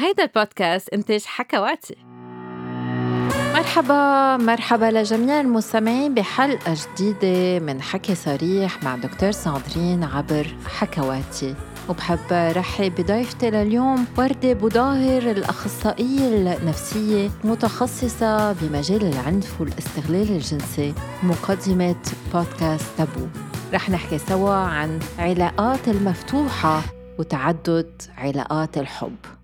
هيدا البودكاست إنتاج حكواتي. مرحبا مرحبا لجميع المستمعين بحلقة جديدة من حكي صريح مع دكتور ساندرين عبر حكواتي. وبحب رحب بضيفتي لليوم وردة بوظاهر الأخصائية النفسية متخصصة بمجال العنف والاستغلال الجنسي مقدمة بودكاست تابو. رح نحكي سوا عن علاقات المفتوحة وتعدد علاقات الحب.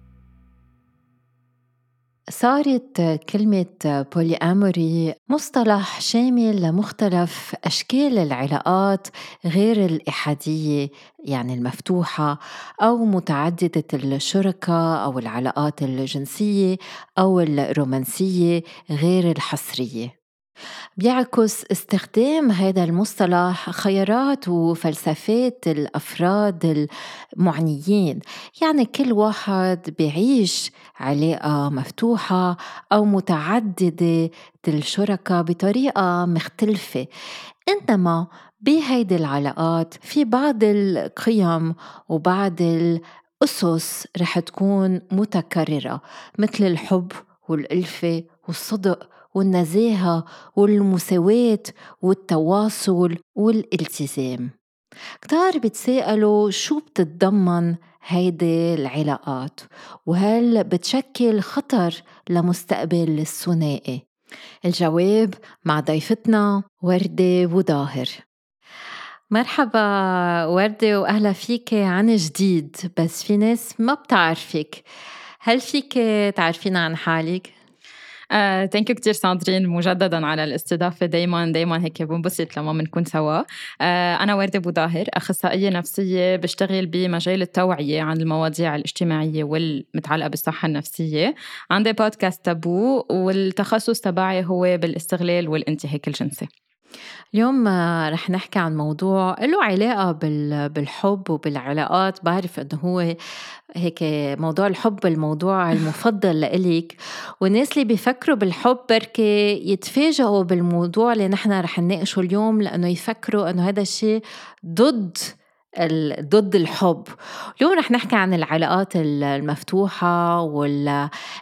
صارت كلمة بولي أموري مصطلح شامل لمختلف أشكال العلاقات غير الإحادية يعني المفتوحة أو متعددة الشركة أو العلاقات الجنسية أو الرومانسية غير الحصرية. بيعكس استخدام هذا المصطلح خيارات وفلسفات الأفراد المعنيين. يعني كل واحد بيعيش علاقة مفتوحة أو متعددة الشركاء بطريقة مختلفة. إنما بهيدي العلاقات في بعض القيم وبعض الأسس رح تكون متكررة مثل الحب والألفة والصدق والنزاهة والمساواة والتواصل والالتزام. كتار بتسألوا شو بتتضمن هيدي العلاقات؟ وهل بتشكل خطر لمستقبل الثنائي؟ الجواب مع ضيفتنا وردة وظاهر. مرحبا وردة وأهلا فيك عن جديد بس في ناس ما بتعرفك. هل فيك تعرفينا عن حالك؟ thank you كثير ساندرين مجددا على الاستضافة. دائما دائما هيك بنبسط لما بنكون سوا. uh, أنا وردة بوظاهر أخصائية نفسية بشتغل بمجال التوعية عن المواضيع الاجتماعية والمتعلقة بالصحة النفسية. عندي بودكاست تابو والتخصص تبعي هو بالاستغلال والانتهاك الجنسي. اليوم رح نحكي عن موضوع له علاقة بالحب وبالعلاقات. بعرف إنه هو هيك موضوع الحب الموضوع المفضل لإلك. والناس اللي بيفكروا بالحب بركي يتفاجئوا بالموضوع اللي نحن رح نناقشه اليوم لأنه يفكروا أنه هذا الشيء ضد ضد الحب. اليوم رح نحكي عن العلاقات المفتوحة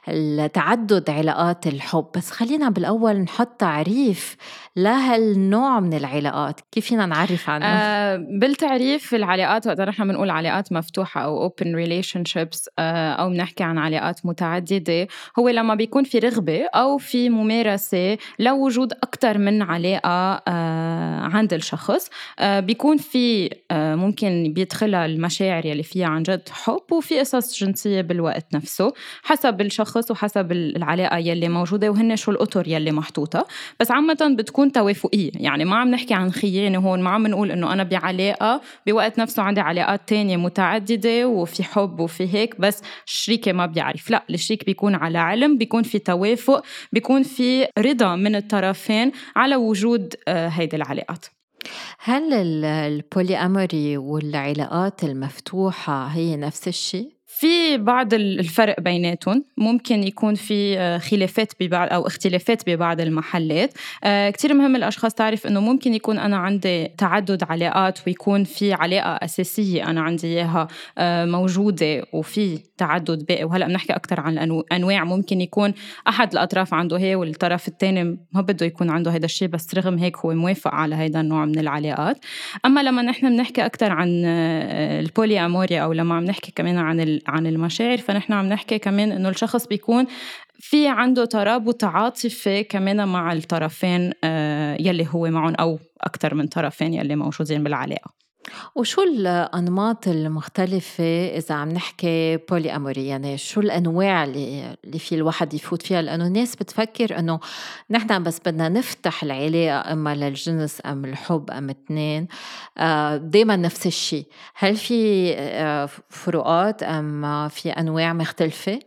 والتعدد علاقات الحب. بس خلينا بالأول نحط تعريف لهالنوع من العلاقات. كيف فينا نعرف عنه؟ آه بالتعريف العلاقات وقت نحن بنقول علاقات مفتوحة أو open relationships آه أو بنحكي عن علاقات متعددة. هو لما بيكون في رغبة أو في ممارسة لوجود أكثر من علاقة آه عند الشخص آه بيكون في آه ممكن بيدخلها المشاعر يلي فيها عن جد حب وفي قصص جنسية بالوقت نفسه حسب الشخص وحسب العلاقة يلي موجودة وهن شو الأطر يلي محطوطة. بس عامة بتكون تكون توافقية. يعني ما عم نحكي عن خيانة هون ما عم نقول إنه أنا بعلاقة بوقت نفسه عندي علاقات تانية متعددة وفي حب وفي هيك بس الشريكة ما بيعرف. لا الشريك بيكون على علم بيكون في توافق بيكون في رضا من الطرفين على وجود آه، هيدي العلاقات. هل البولي أموري والعلاقات المفتوحة هي نفس الشيء؟ في بعض الفرق بيناتهم. ممكن يكون في آه، خلافات ببعض أو اختلافات ببعض المحلات. آه، كتير مهم الأشخاص تعرف إنه ممكن يكون أنا عندي تعدد علاقات ويكون في علاقة أساسية أنا عندي إياها آه، موجودة وفي تعدد باقي. وهلأ بنحكي أكثر عن الانواع ممكن يكون أحد الأطراف عنده هي والطرف الثاني ما بده يكون عنده هذا الشيء بس رغم هيك هو موافق على هذا النوع من العلاقات. أما لما نحن بنحكي أكثر عن البولي اموريا أو لما عم نحكي كمان عن عن المشاعر فنحن عم نحكي كمان إنه الشخص بيكون في عنده ترابط عاطفي كمان مع الطرفين آه، يلي هو معهم أو أكثر من طرفين يلي موجودين بالعلاقة. وشو الأنماط المختلفة إذا عم نحكي بولي أموري يعني شو الأنواع اللي, اللي في الواحد يفوت فيها؟ لأنه الناس بتفكر إنه نحن بس بدنا نفتح العلاقة إما للجنس أم الحب أم اثنين آه، دايما نفس الشيء. هل في آه، فروقات؟ أم في أنواع مختلفة؟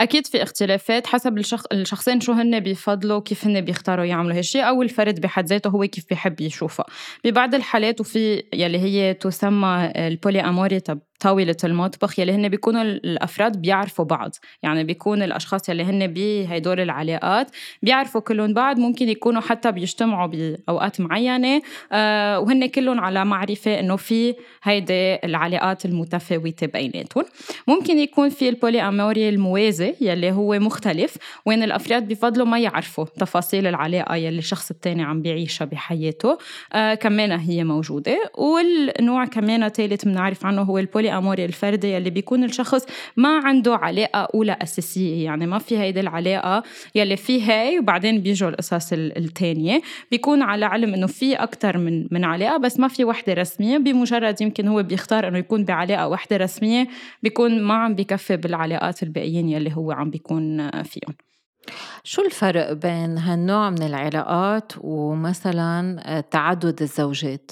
أكيد في اختلافات حسب الشخص الشخصين شو هن بيفضلوا كيف هن بيختاروا يعملوا هالشيء أو الفرد بحد ذاته هو كيف بيحب يشوفها. ببعض الحالات وفي يلي هي تسمى البولي اموري طاولة المطبخ يلي هن بيكونوا الأفراد بيعرفوا بعض. يعني بيكون الأشخاص يلي هن بهدول العلاقات بيعرفوا كلهم بعض ممكن يكونوا حتى بيجتمعوا بأوقات معينة آه وهن كلهم على معرفة إنه في هيدي العلاقات المتفاوتة بيناتهم ممكن يكون في البولي أموري الموازي يلي هو مختلف وين الأفراد بفضلوا ما يعرفوا تفاصيل العلاقة يلي الشخص التاني عم بيعيشها بحياته آه كمان هي موجودة. والنوع كمان ثالث بنعرف عنه هو البولي أموري الفردي يلي بيكون الشخص ما عنده علاقة أولى أساسية. يعني ما في هيدي العلاقة يلي في هاي وبعدين بيجوا القصص الثانية بيكون على علم إنه في أكثر من من علاقة بس ما في وحدة رسمية. بمجرد يمكن هو بيختار إنه يكون بعلاقة وحدة رسمية بيكون ما عم بكفي بالعلاقات الباقيين يلي هو عم بيكون فيهم. شو الفرق بين هالنوع من العلاقات ومثلا تعدد الزوجات؟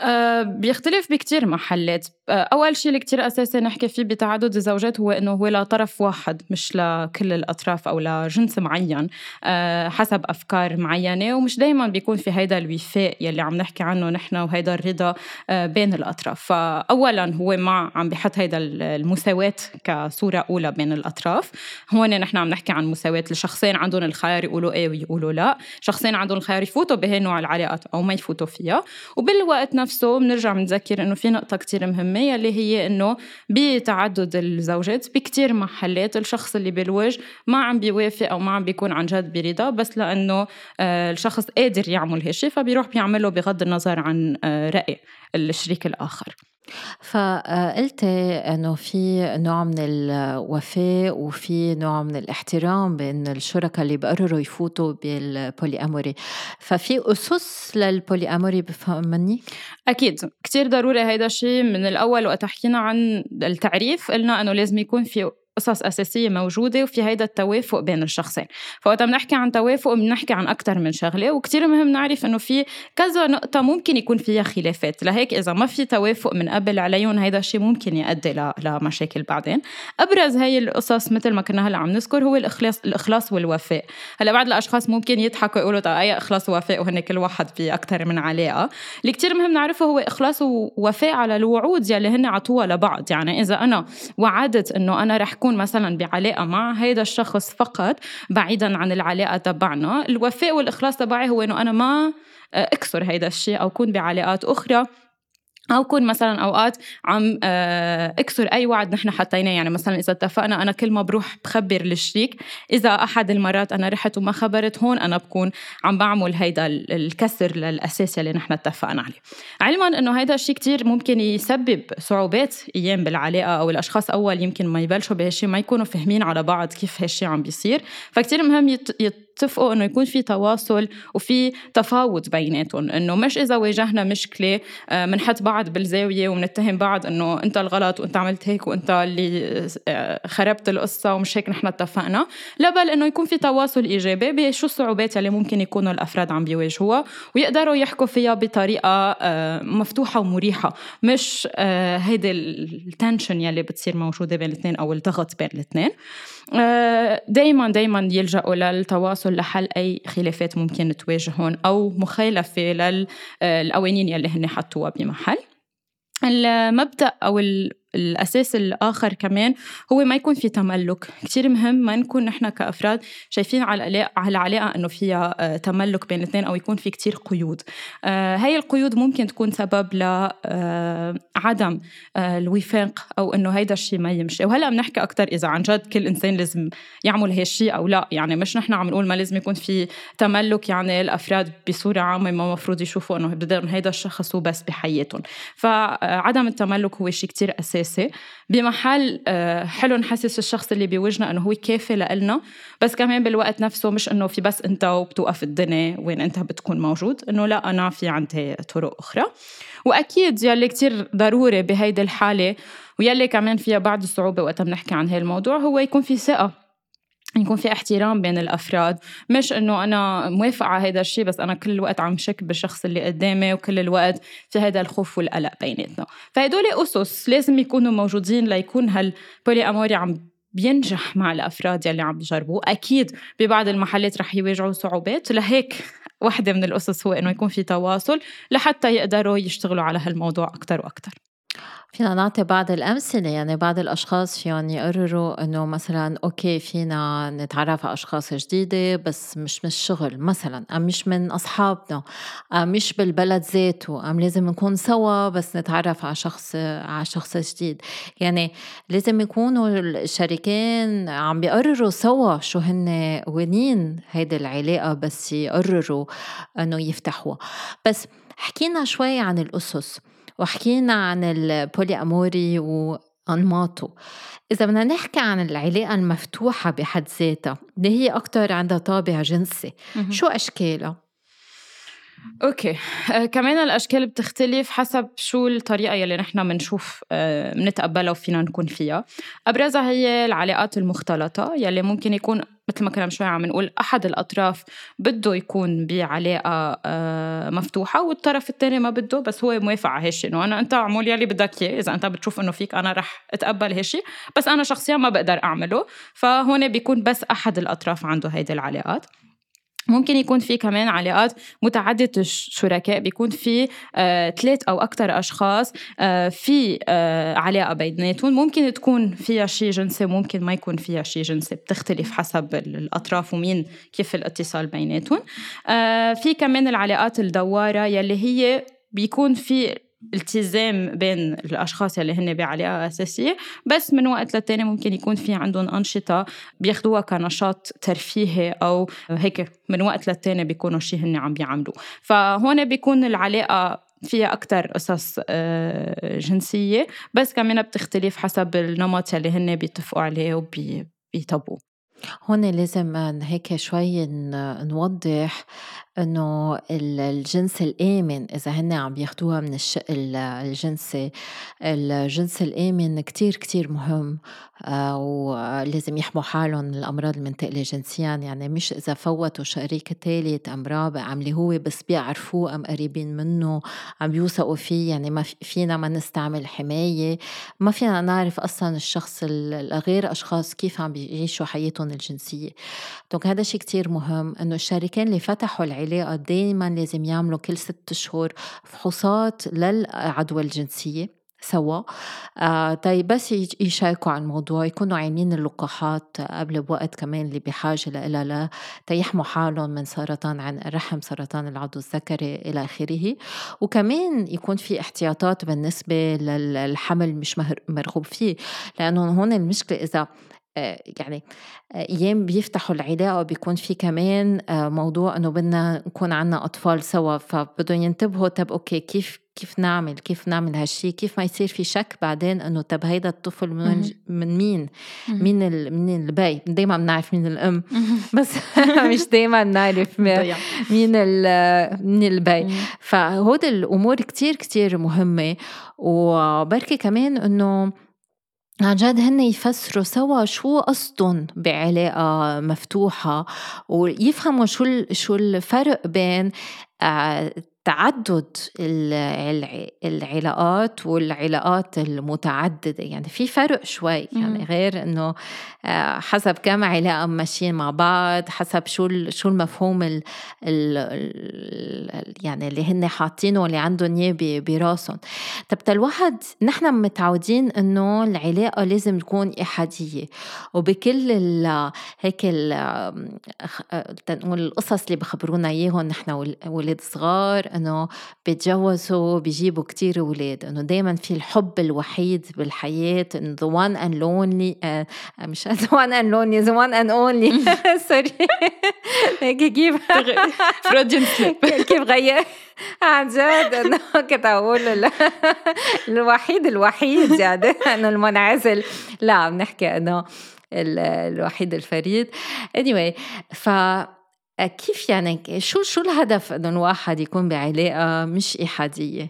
أه بيختلف بكتير محلات. أه أول شيء اللي كتير أساسي نحكي فيه بتعدد الزوجات هو إنه هو لطرف واحد مش لكل الأطراف أو لجنس معين أه حسب أفكار معينة. ومش دايما بيكون في هيدا الوفاء يلي عم نحكي عنه نحن وهيدا الرضا بين الأطراف. فأولا هو ما عم بحط هيدا المساواة كصورة أولى بين الأطراف. هون نحن عم نحكي عن مساواة الشخصين عندهم الخيار يقولوا إيه ويقولوا لا. شخصين عندهم الخيار يفوتوا بهي نوع العلاقات أو ما يفوتوا فيها. وبالوقت نفسه بنرجع بنذكر إنه في نقطة كتير مهمة يلي هي إنه بتعدد الزوجات بكتير محلات الشخص اللي بالوجه ما عم بيوافق أو ما عم بيكون عن جد برضا بس لأنه آه، الشخص قادر يعمل هالشيء فبيروح بيعمله بغض النظر عن آه، رأي الشريك الآخر. فقلت إنه في نوع من الوفاء وفي نوع من الاحترام بين الشركاء اللي بقرروا يفوتوا بالبولي اموري ففي أسس للبولي اموري بفهمني؟ أكيد. كتير ضروري هيدا الشيء من الأول وقت حكينا عن التعريف قلنا إنه لازم يكون في قصص أساسية موجودة وفي هيدا التوافق بين الشخصين. فوقت بنحكي عن توافق بنحكي عن أكثر من شغلة وكتير مهم نعرف إنه في كذا نقطة ممكن يكون فيها خلافات. لهيك إذا ما في توافق من قبل عليهم هيدا الشيء ممكن يؤدي لمشاكل بعدين. أبرز هي القصص مثل ما كنا هلأ عم نذكر هو الإخلاص الإخلاص والوفاء. هلأ بعض الأشخاص ممكن يضحكوا يقولوا طيب أي إخلاص ووفاء؟ وهن كل واحد بأكثر من علاقة. اللي كتير مهم نعرفه هو إخلاص ووفاء على الوعود يلي هن عطوها لبعض. يعني إذا أنا وعدت إنه أنا رح كون مثلا بعلاقة مع هيدا الشخص فقط بعيدا عن العلاقة تبعنا. الوفاء والإخلاص تبعي هو إنه أنا ما أكسر هيدا الشيء أو كون بعلاقات أخرى. أو كون مثلا أوقات عم آه، اكسر أي وعد نحن حطيناه. يعني مثلا إذا اتفقنا أنا كل ما بروح بخبر الشريك إذا أحد المرات أنا رحت وما خبرت هون أنا بكون عم بعمل هيدا الكسر للأساس اللي نحن اتفقنا عليه. علما إنه هيدا الشيء كتير ممكن يسبب صعوبات أيام بالعلاقة أو الأشخاص أول يمكن ما يبلشوا بهالشيء ما يكونوا فاهمين على بعض كيف هالشيء عم بيصير. فكتير مهم يت... يت... اتفقوا إنه يكون في تواصل وفي تفاوض بيناتهم إنه مش إذا واجهنا مشكلة بنحط آه، بعض بالزاوية وبنتهم بعض إنه أنت الغلط وأنت عملت هيك وأنت اللي آه، خربت القصة ومش هيك نحن اتفقنا. لا بل إنه يكون في تواصل إيجابي بشو الصعوبات اللي ممكن يكونوا الأفراد عم بيواجهوها ويقدروا يحكوا فيها بطريقة آه، مفتوحة ومريحة مش هيدي التنشن يلي بتصير موجودة بين الاثنين أو الضغط بين الاثنين. دائما دائما يلجأوا للتواصل لحل أي خلافات ممكن تواجههم أو مخالفة للقوانين يلي هن حطوها بمحل. المبدأ أو الأساس الآخر كمان هو ما يكون في تملك. كتير مهم ما نكون نحن كأفراد شايفين على العلاقة أنه فيها آه، تملك بين الاثنين أو يكون في كتير قيود. آه، هاي القيود ممكن تكون سبب لعدم آه، الوفاق أو أنه هيدا الشيء ما يمشي. وهلأ بنحكي أكثر إذا عن جد كل إنسان لازم يعمل هالشيء أو لا. يعني مش نحن عم نقول ما لازم يكون في تملك يعني الأفراد بصورة عامة ما مفروض يشوفوا أنه بدهم هيدا الشخص وبس بحياتهم. فعدم التملك هو شيء كتير أساسي. أساسي. بمحل آه، حلو نحسس الشخص اللي بوجهنا إنه هو كافي لإلنا. بس كمان بالوقت نفسه مش إنه في بس أنت وبتوقف الدنيا وين أنت بتكون موجود. إنه لا أنا في عندي طرق أخرى. وأكيد يلي كتير ضروري بهيدي الحالة ويلي كمان فيها بعض الصعوبة وقت بنحكي عن هالموضوع الموضوع هو يكون في ثقة. يكون في احترام بين الأفراد. مش إنه أنا موافقة على هذا الشيء بس أنا كل الوقت عم شك بالشخص اللي قدامي وكل الوقت في هذا الخوف والقلق بيناتنا. فهدول أسس لازم يكونوا موجودين ليكون هالبولي اموري عم بينجح مع الأفراد يلي عم بيجربوا أكيد ببعض المحلات رح يواجهوا صعوبات. لهيك واحدة من الأسس هو إنه يكون في تواصل لحتى يقدروا يشتغلوا على هالموضوع أكثر وأكثر فينا نعطي بعض الأمثلة يعني بعض الأشخاص فيهم يقرروا إنه مثلا أوكي فينا نتعرف على أشخاص جديدة بس مش من الشغل مثلا أم مش من أصحابنا أم مش بالبلد ذاته أم لازم نكون سوا بس نتعرف على شخص على شخص جديد. يعني لازم يكونوا الشريكين عم بيقرروا سوا شو هن وينين هيدي العلاقة بس يقرروا إنه يفتحوها. بس حكينا شوي عن الأسس. وحكينا عن البولي أموري وأنماطه. إذا بدنا نحكي عن العلاقة المفتوحة بحد ذاتها اللي هي أكتر عندها طابع جنسي. شو أشكالها؟ أوكي. آه كمان الأشكال بتختلف حسب شو الطريقة يلي نحن بنشوف آه بنتقبلها وفينا نكون فيها. أبرزها هي العلاقات المختلطة يلي ممكن يكون مثل ما كنا من شوي عم نقول أحد الأطراف بده يكون بعلاقة آه مفتوحة والطرف الثاني ما بده بس هو موافق على هالشيء إنه أنا أنت اعمل يلي بدك إياه. إذا أنت بتشوف إنه فيك أنا رح أتقبل هالشيء بس أنا شخصيا ما بقدر أعمله. فهون بيكون بس أحد الأطراف عنده هيدي العلاقات. ممكن يكون في كمان علاقات متعددة الشركاء بيكون في آه، أو أكثر أشخاص آه، في آه، علاقة بيناتهم. ممكن تكون فيها شيء جنسي ممكن ما يكون فيها شيء جنسي بتختلف حسب الأطراف ومين كيف الاتصال بيناتهم. آه، في كمان العلاقات الدوارة يلي هي بيكون في التزام بين الأشخاص اللي هن بعلاقة أساسية بس من وقت للتاني ممكن يكون في عندهم أنشطة بياخدوها كنشاط ترفيهي أو هيك من وقت للتاني بيكونوا شيء هن عم بيعملوه فهون بيكون العلاقة فيها أكتر قصص آه، جنسية بس كمان بتختلف حسب النمط اللي هن بيتفقوا عليه وبيطبقوا هون لازم هيك شوي نوضح إنه الجنس الآمن إذا هن عم ياخدوها من الشق الجنسي الجنس الآمن كتير كتير مهم آه، ولازم يحموا حالهم من الأمراض المنتقلة جنسيا. يعني مش إذا فوتوا شريك ثالث أم رابع عم اللي هو بس بيعرفوه أم قريبين منه عم بيوثقوا فيه. يعني ما فينا ما نستعمل حماية. ما فينا نعرف أصلا الشخص الغير أشخاص كيف عم بيعيشوا حياتهم الجنسية. دونك هذا شيء كتير مهم إنه الشريكين اللي فتحوا العلاقة دايما لازم يعملوا كل ست شهور فحوصات للعدوى الجنسية سوا. آه طيب بس يشاركوا عن الموضوع يكونوا عينين اللقاحات قبل بوقت كمان اللي بحاجة لها لا تيحموا حالهم من سرطان عن الرحم سرطان العضو الذكري إلى آخره. وكمان يكون في احتياطات بالنسبة للحمل مش مرغوب فيه لأنه هون المشكلة إذا يعني أيام بيفتحوا العلاقة بيكون في كمان آه، موضوع إنه بدنا نكون عنا أطفال سوا فبدهم ينتبهوا طب okay كيف كيف نعمل كيف نعمل هالشي؟ كيف ما يصير في شك بعدين إنه طب هيدا الطفل من, من مين؟ مين ال... من البي؟ دايما بنعرف مين الأم بس مش دايما بنعرف مين ال... من البي. فهود الأمور كتير كتير مهمة وبركي كمان إنه عن جد هن يفسروا سوا شو قصدهم بعلاقة مفتوحة ويفهموا شو شو الفرق بين آه، تعدد العلاقات والعلاقات المتعددة. يعني في فرق شوي يعني غير إنه آه، حسب كم علاقة ماشيين مع بعض حسب شو شو المفهوم ال ال يعني اللي هن حاطينه اللي عندهم إياه براسهم. طب الواحد نحن متعودين إنه العلاقة لازم تكون إحادية. وبكل ال هيك ال تنقول القصص اللي بخبرونا إياهم نحن ولاد صغار إنه بيتجوزوا بيجيبوا كتير أولاد. إنه دائما في الحب الوحيد بالحياة انه the one and lonely uh, مش the one and lonely the one and only. سوري هيك كيف؟ فروديان كيف غير؟ عن جد. إنه كنت أقول الوحيد الوحيد يعني إنه المنعزل. لا بنحكي إنه الوحيد الفريد. Anyway ف كيف يعني؟ شو شو الهدف إنه الواحد يكون بعلاقة مش إحادية؟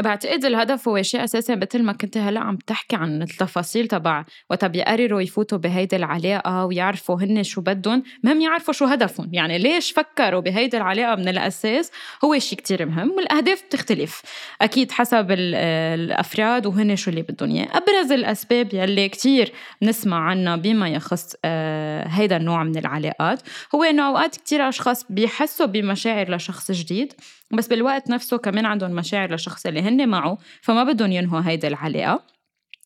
بعتقد الهدف هو شيء أساسي مثل ما كنت هلأ عم تحكي عن التفاصيل تبع وقت بيقرروا يفوتوا بهيدي العلاقة ويعرفوا هن شو بدهم، مهم يعرفوا شو هدفهم، يعني ليش فكروا بهيدي العلاقة من الأساس؟ هو شيء كتير مهم والأهداف بتختلف. أكيد حسب الأفراد وهن شو اللي بدهم اياه، أبرز الأسباب يلي كتير بنسمع عنها بما يخص آه، هيدا النوع من العلاقات هو إنه أوقات كتير أشخاص بيحسوا بمشاعر لشخص جديد بس بالوقت نفسه كمان عندهم مشاعر للشخص اللي هن معه فما بدهم ينهوا هيدي العلاقة.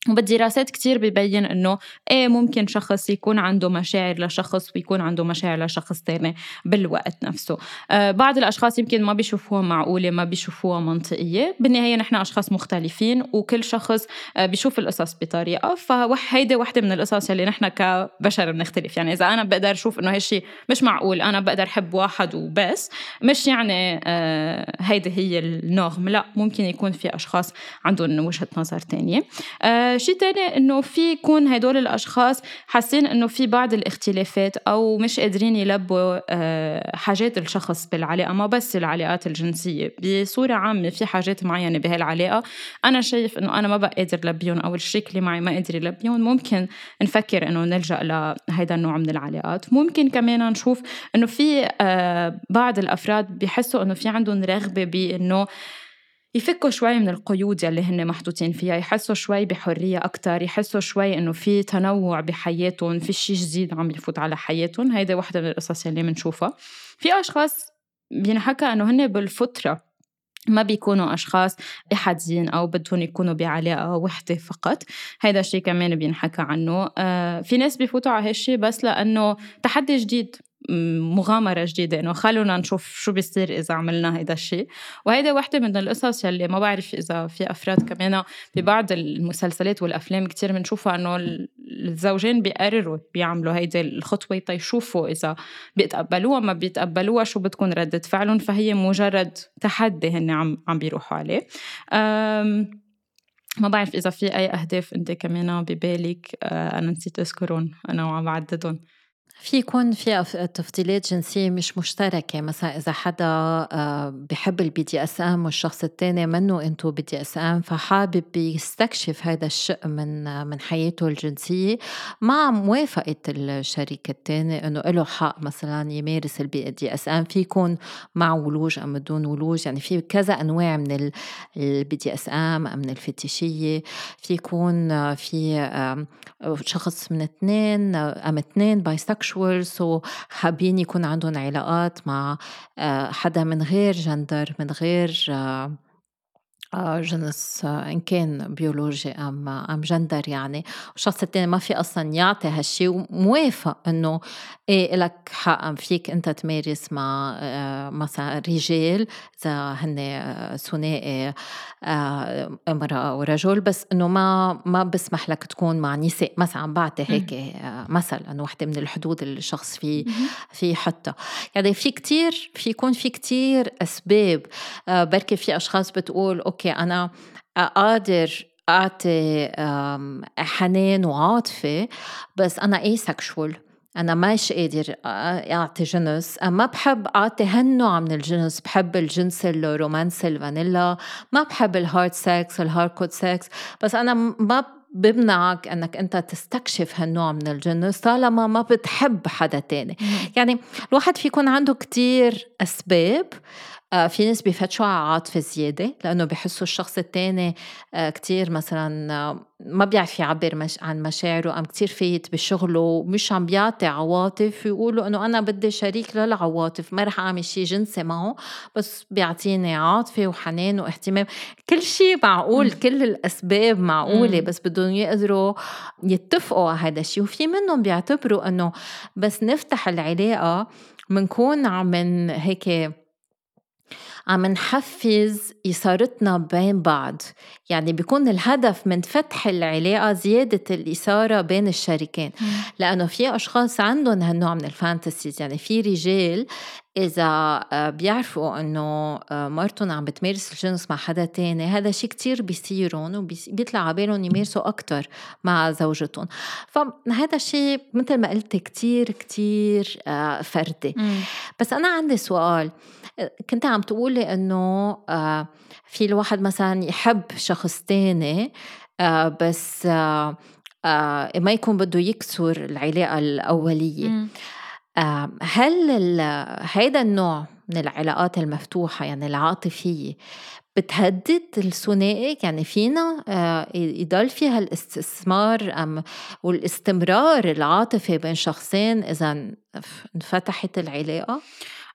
وبالدراسات كتير ببين إنه إيه ممكن شخص يكون عنده مشاعر لشخص ويكون عنده مشاعر لشخص تاني بالوقت نفسه. آه بعض الأشخاص يمكن ما بيشوفوها معقولة ما بيشوفوها منطقية. بالنهاية نحن أشخاص مختلفين وكل شخص آه بيشوف القصص بطريقة. فهيدي وحدة من القصص اللي نحن كبشر بنختلف. يعني إذا أنا بقدر أشوف إنه هالشيء مش معقول أنا بقدر أحب واحد وبس مش يعني آه هيدي هي النغم. لا ممكن يكون في أشخاص عندهم وجهة نظر تانية. آه شيء تاني إنه في يكون هدول الأشخاص حاسين إنه في بعض الاختلافات أو مش قادرين يلبوا آه، حاجات الشخص بالعلاقة ما بس العلاقات الجنسية بصورة عامة في حاجات معينة بهالعلاقة. أنا شايف إنه أنا ما بقى قادر لبيهم أو الشريك اللي معي ما قادر يلبيهم. ممكن نفكر إنه نلجأ لهيدا النوع من العلاقات. ممكن كمان نشوف إنه في آه، بعض الأفراد بيحسوا إنه في عندهم رغبة بإنه يفكوا شوي من القيود يلي هن محطوطين فيها يحسوا شوي بحرية أكتر يحسوا شوي إنه في تنوع بحياتهم في شيء جديد عم يفوت على حياتهم. هيدا وحدة من القصص يلي بنشوفها في أشخاص بينحكى إنه هن بالفطرة ما بيكونوا أشخاص إحاديين أو بدهم يكونوا بعلاقة وحدة فقط. هذا الشيء كمان بينحكى عنه. آه في ناس بيفوتوا على هالشيء بس لأنه تحدي جديد. مغامرة جديدة إنه خلونا نشوف شو بيصير إذا عملنا هيدا الشيء. وهيدا وحدة من القصص يلي ما بعرف إذا في أفراد كمان ببعض المسلسلات والأفلام كتير بنشوفها إنه الزوجين بيقرروا بيعملوا هيدي الخطوة تيشوفوا إذا بيتقبلوها ما بيتقبلوها شو بتكون ردة فعلهم. فهي مجرد تحدي هن عم عم بيروحوا عليه. ما بعرف إذا في أي أهداف أنت كمان ببالك آه، أنا نسيت أذكرهم أنا وعم بعددهم. في يكون في تفضيلات جنسية مش مشتركة. مثلا إذا حدا آه، بحب ال BDSM والشخص التاني منه إنتو BDSM فحابب يستكشف هذا الشق من من حياته الجنسية. مع موافقة الشريك التاني إنه له حق مثلا يمارس ال BDSM في يكون مع ولوج أم بدون ولوج. يعني في كذا أنواع من ال BDSM أم من الفتيشية في يكون في شخص من اثنين أم اثنين بدهم يستكشف سو حابين يكون عندهم علاقات مع آه، حدا من غير جندر من غير آه، جنس إن كان بيولوجي أم أم جندر يعني. الشخص التاني ما في أصلا يعطي هالشي وموافق إنه إيه إلك حق فيك أنت تمارس مع مثلا رجال إذا هن ثنائي امرأة ورجل بس إنه ما ما بسمح لك تكون مع نساء. مثلا عم بعطي هيك مثل إنه وحدة من الحدود اللي الشخص في في يحطها يعني في كتير في يكون في كتير أسباب. بركي في أشخاص بتقول okay أنا قادر أعطي حنان وعاطفة بس أنا asexual أنا مش قادر أعطي جنس. ما بحب أعطي هالنوع من الجنس. بحب الجنس الرومانسي الفانيلا. ما بحب ال hard sex ال hard sex بس أنا ما بمنعك إنك أنت تستكشف هالنوع من الجنس طالما ما بتحب حدا تاني. يعني الواحد في يكون عنده كتير أسباب. في ناس بيفتشوا على عاطفة زيادة لأنه بحسوا الشخص التاني آه، كتير مثلا آه، ما بيعرف يعبر مش عن مشاعره أم كتير فايت بشغله مش عم بيعطي عواطف يقولوا إنه أنا بدي شريك للعواطف ما رح أعمل شيء جنسي معه بس بيعطيني عاطفة وحنان واهتمام. كل شيء معقول كل الأسباب معقولة بس بدهم يقدروا يتفقوا على هذا الشيء وفي منهم بيعتبروا إنه بس نفتح العلاقة منكون عم من هيك عم نحفز إثارتنا بين بعض. يعني بيكون الهدف من فتح العلاقة زيادة الإثارة بين الشريكين. لأنه في أشخاص عندهم هالنوع من الفانتسيز. يعني في رجال إذا آه، بيعرفوا إنه آه، مرتهم عم بتمارس الجنس مع حدا تاني هذا شيء كتير بيصيرهم وبيطلع على بالهم يمارسوا أكتر مع زوجتهم. فهذا الشيء مثل ما قلت كتير كتير آه، فردي. بس أنا عندي سؤال كنت عم تقولي إنه في الواحد مثلا يحب شخص تاني بس ما يكون بده يكسر العلاقة الأولية. هل هيدا النوع من العلاقات المفتوحة يعني العاطفية بتهدد الثنائي يعني فينا آه، يضل فيها الاستثمار أم والاستمرار العاطفي بين شخصين إذا انفتحت العلاقة؟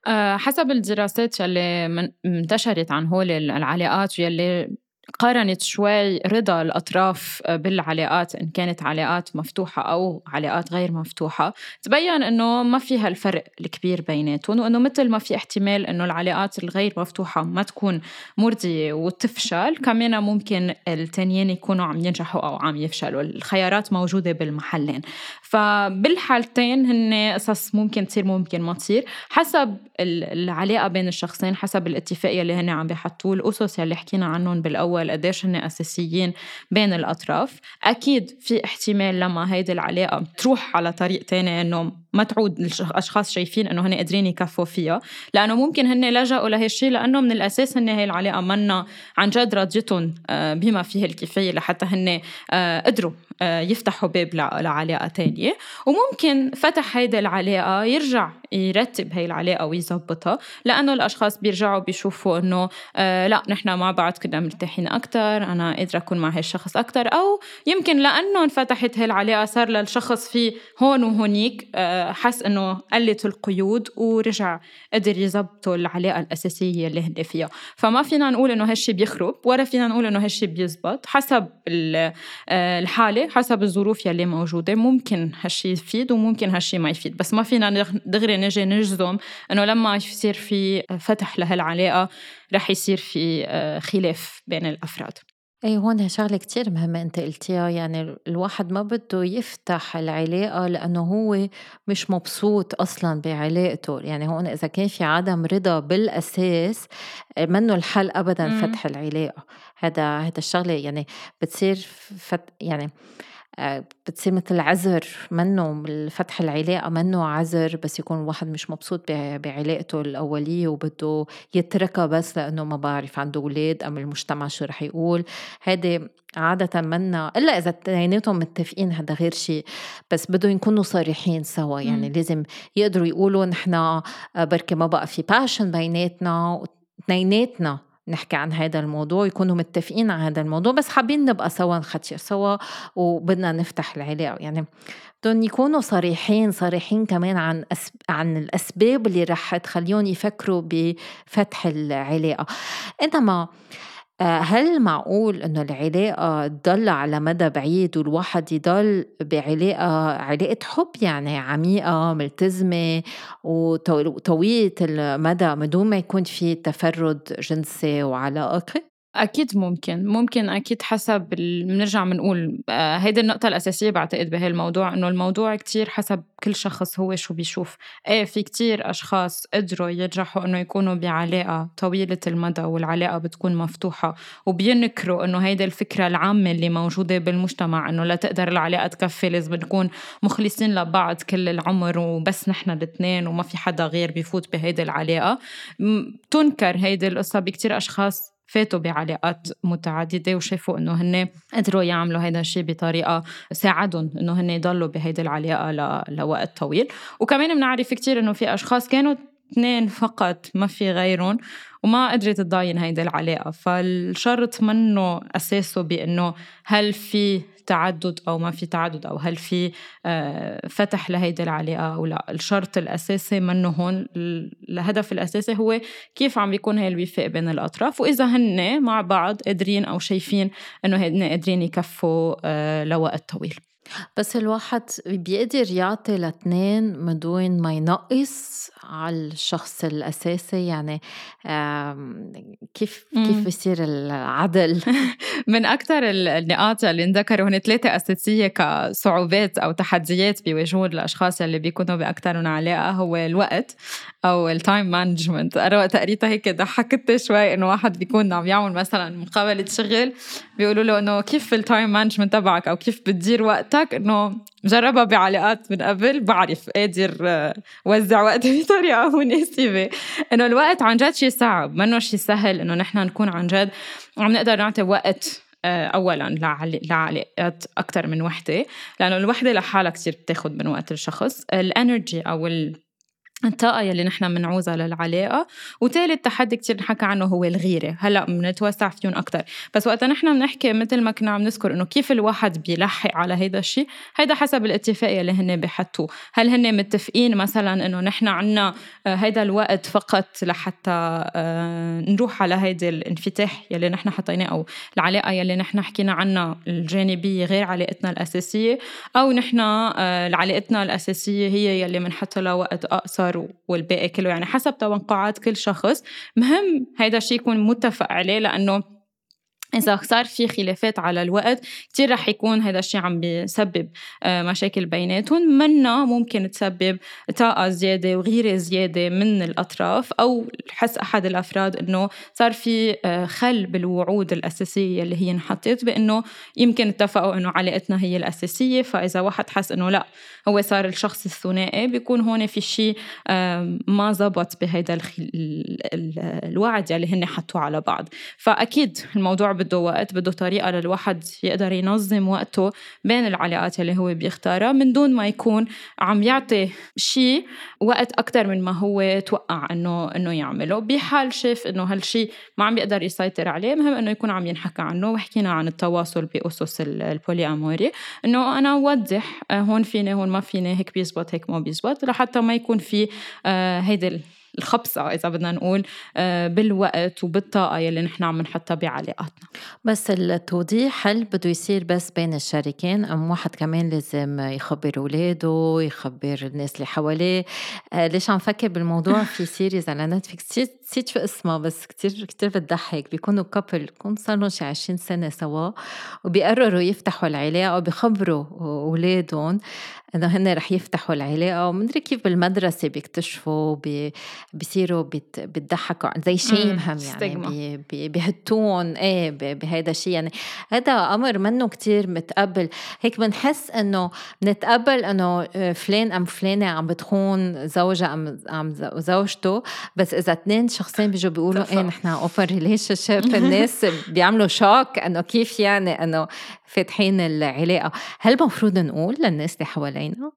آه، حسب الدراسات يلي انتشرت عن هول العلاقات يلي قارنت شوي رضا الأطراف بالعلاقات إن كانت علاقات مفتوحة أو علاقات غير مفتوحة. تبين إنه ما فيها الفرق الكبير بيناتهم وإنه مثل ما في احتمال إنه العلاقات الغير مفتوحة ما تكون مرضية وتفشل كمان ممكن التانيين يكونوا عم ينجحوا أو عم يفشلوا. الخيارات موجودة بالمحلين. فبالحالتين هن قصص ممكن تصير ممكن ما تصير. حسب العلاقة بين الشخصين حسب الاتفاق يلي هن عم بيحطوه الأسس يلي حكينا عنهم بالأول الأول قديش هن أساسيين بين الأطراف. أكيد في احتمال لما هيدي العلاقة تروح على طريق تاني إنه ما تعود الأشخاص شايفين إنه هن قادرين يكفوا فيها لأنه ممكن هن لجأوا لهالشيء لأنه من الأساس هن هي العلاقة منا عن جد راضيتهم آه، بما فيه الكفاية لحتى هن آه، قدروا. يفتحوا باب لعلاقة تانية. وممكن فتح هيدا العلاقة يرجع يرتب هاي العلاقة ويظبطها لأنه الأشخاص بيرجعوا بيشوفوا إنه آه لا نحن مع بعض كنا مرتاحين أكتر أنا قادرة أكون مع هالشخص أكتر. أو يمكن لأنه انفتحت هاي العلاقة صار للشخص في هون وهونيك آه حس إنه قلت القيود ورجع قدر يظبطوا العلاقة الأساسية اللي هن فيها. فما فينا نقول إنه هالشي بيخرب ولا فينا نقول إنه هالشي بيزبط حسب آه، حسب الظروف يلي موجودة. ممكن هالشي يفيد وممكن هالشي ما يفيد. بس ما فينا دغري نجي نجزم إنه لما يصير في فتح لهالعلاقة رح يصير في آه، خلاف بين الأفراد. اي هون شغلة كتير مهمة أنت قلتيها يعني الواحد ما بده يفتح العلاقة لأنه هو مش مبسوط أصلا بعلاقته يعني هون إذا كان في عدم رضا بالأساس منه الحل أبدا. فتح العلاقة هذا هذا الشغلة يعني بتصير فت يعني آه، بتصير مثل عذر منه فتح العلاقة منه عذر بس يكون الواحد مش مبسوط بعلاقته الأولية وبده يتركها بس لأنه ما بعرف عنده أولاد أم المجتمع شو رح يقول. هيدي عادة منا إلا إذا اثنيناتهم متفقين هذا غير شيء بس بدهم يكونوا صريحين سوا. يعني م. لازم يقدروا يقولوا نحن آه، بركي ما بقى في باشن بيناتنا اثنيناتنا نحكي عن هذا الموضوع يكونوا متفقين على هذا الموضوع بس حابين نبقى سوا نختشر سوا وبدنا نفتح العلاقة. يعني بدهم يكونوا صريحين صريحين كمان عن أسب... عن الأسباب اللي رح تخليهم يفكروا بفتح العلاقة. إنما آه، هل معقول إنه العلاقة تضل على مدى بعيد والواحد يضل بعلاقة علاقة حب يعني عميقة ملتزمة وطويلة المدى من دون ما يكون في تفرد جنسي وعلاقة؟ أكيد ممكن ممكن أكيد حسب بنرجع بنقول آه، هيدي النقطة الأساسية بعتقد بهالموضوع الموضوع إنه الموضوع كتير حسب كل شخص هو شو بيشوف. إيه في كتير أشخاص قدروا ينجحوا إنه يكونوا بعلاقة طويلة المدى والعلاقة بتكون مفتوحة وبينكروا إنه هيدي الفكرة العامة اللي موجودة بالمجتمع إنه لا تقدر العلاقة تكفي لازم نكون مخلصين لبعض كل العمر وبس نحن الاثنين وما في حدا غير بيفوت بهيدي العلاقة. تنكر هيدي القصة بكتير أشخاص فاتوا بعلاقات متعددة وشافوا إنه هن قدروا يعملوا هذا الشيء بطريقة ساعدهم إنه هن يضلوا بهيدي العلاقة. لوقت طويل وكمان بنعرف كثير إنه في أشخاص كانوا اثنين فقط ما في غيرهم وما قدرت تضاين هيدي العلاقة فالشرط منه أساسه بأنه هل في تعدد أو ما في تعدد أو هل في آه، فتح لهيدي العلاقة أو لا. الشرط الأساسي منه هون الهدف الأساسي هو كيف عم بيكون هي الوفاق بين الأطراف. وإذا هن مع بعض قادرين أو شايفين إنه هن قادرين يكفوا آه، لوقت طويل. بس الواحد بيقدر يعطي لاثنين من دون ما ينقص على الشخص الأساسي يعني كيف كيف بيصير العدل؟ من أكثر النقاط اللي انذكروا هن ثلاثة أساسية كصعوبات أو تحديات بيواجهون الأشخاص اللي بيكونوا بأكثر من علاقة هو الوقت أو ال time management أنا وقت قريتها هيك ضحكت شوي إنه واحد بيكون عم يعمل مثلا مقابلة شغل بيقولوا له إنه كيف ال time management تبعك أو كيف بتدير وقتك إنه جربها بعلاقات من قبل بعرف قادر آه، وزع وقتي بطريقة مناسبة. إنه الوقت عن جد شيء صعب منه شيء سهل إنه نحن نكون عن جد عم نقدر نعطي وقت آه، اولا لعلاقات أكثر من وحدة لأنه الوحدة لحالها كثير بتاخذ من وقت الشخص. الانرجي أو الطاقة يلي نحن بنعوزها للعلاقة. وثالث تحدي كتير نحكى عنه هو الغيرة. هلأ بنتوسع فيهم أكتر. بس وقتا نحن بنحكي مثل ما كنا عم نذكر إنه كيف الواحد بيلحق على هيدا الشيء هيدا حسب الاتفاق يلي هن بحطوه. هل هن متفقين مثلا إنه نحن عنا آه، هيدا الوقت فقط لحتى آه، نروح على هيدا الانفتاح يلي نحن حطيناه أو العلاقة يلي نحن حكينا عنها الجانبية غير علاقتنا الأساسية؟ أو نحن آه، علاقتنا الأساسية هي يلي بنحط لها وقت أقصر الصغر والباقي كله. يعني حسب توقعات كل شخص. مهم هيدا الشيء يكون متفق عليه لأنه إذا صار في خلافات على الوقت كتير رح يكون هذا الشيء عم بيسبب آه، مشاكل بيناتهم. منها ممكن تسبب طاقة زيادة وغيرة زيادة من الأطراف أو حس أحد الأفراد إنه صار في آه، خل بالوعود الأساسية اللي هي انحطت بإنه يمكن اتفقوا إنه علاقتنا هي الأساسية. فإذا واحد حس إنه لأ هو صار الشخص الثنائي بيكون هون في شيء ما زبط بهيدا الوعد يلي هن حطوه على بعض. فأكيد الموضوع بده وقت بده طريقة للواحد يقدر ينظم وقته بين العلاقات اللي هو بيختارها من دون ما يكون عم يعطي شيء وقت أكثر من ما هو توقع إنه إنه يعمله. بحال شاف إنه هالشيء ما عم بيقدر يسيطر عليه مهم إنه يكون عم ينحكى عنه. وحكينا عن التواصل بأسس البولي أموري إنه أنا وضح آه، هون فيني هون ما فيني هيك بيزبط هيك ما بيزبط لحتى ما يكون في آه، هيدي الخبصة إذا بدنا نقول آه، بالوقت وبالطاقة يلي نحن عم نحطها بعلاقاتنا. بس التوضيح هل بده يصير بس بين الشريكين أم واحد كمان لازم يخبر أولاده يخبر الناس اللي حواليه؟ آه، ليش عم فكر بالموضوع؟ في series على نتفلكس نسيت شو اسمها بس كتير كتير بتضحك. بيكونوا couple بيكون صار لهم شي 20 سنة سوا وبيقرروا يفتحوا العلاقة وبيخبروا أولادهم إنه هن رح يفتحوا العلاقة. ومدري كيف بالمدرسة بيكتشفوا بي بيصيروا بيضحكوا they shame هم يعني بي بيهتون إيه بهيدا الشيء يعني. هذا أمر منه كتير متقبل. هيك بنحس إنه بنتقبل إنه آه، فلان أم فلانة عم بتخون زوجها أم ام زوجته بس إذا اثنين شخصين بيجوا بيقولوا إيه نحن open relationship الناس بيعملوا choc إنه كيف يعني إنه فاتحين العلاقة. هل المفروض نقول للناس اللي حوالينا؟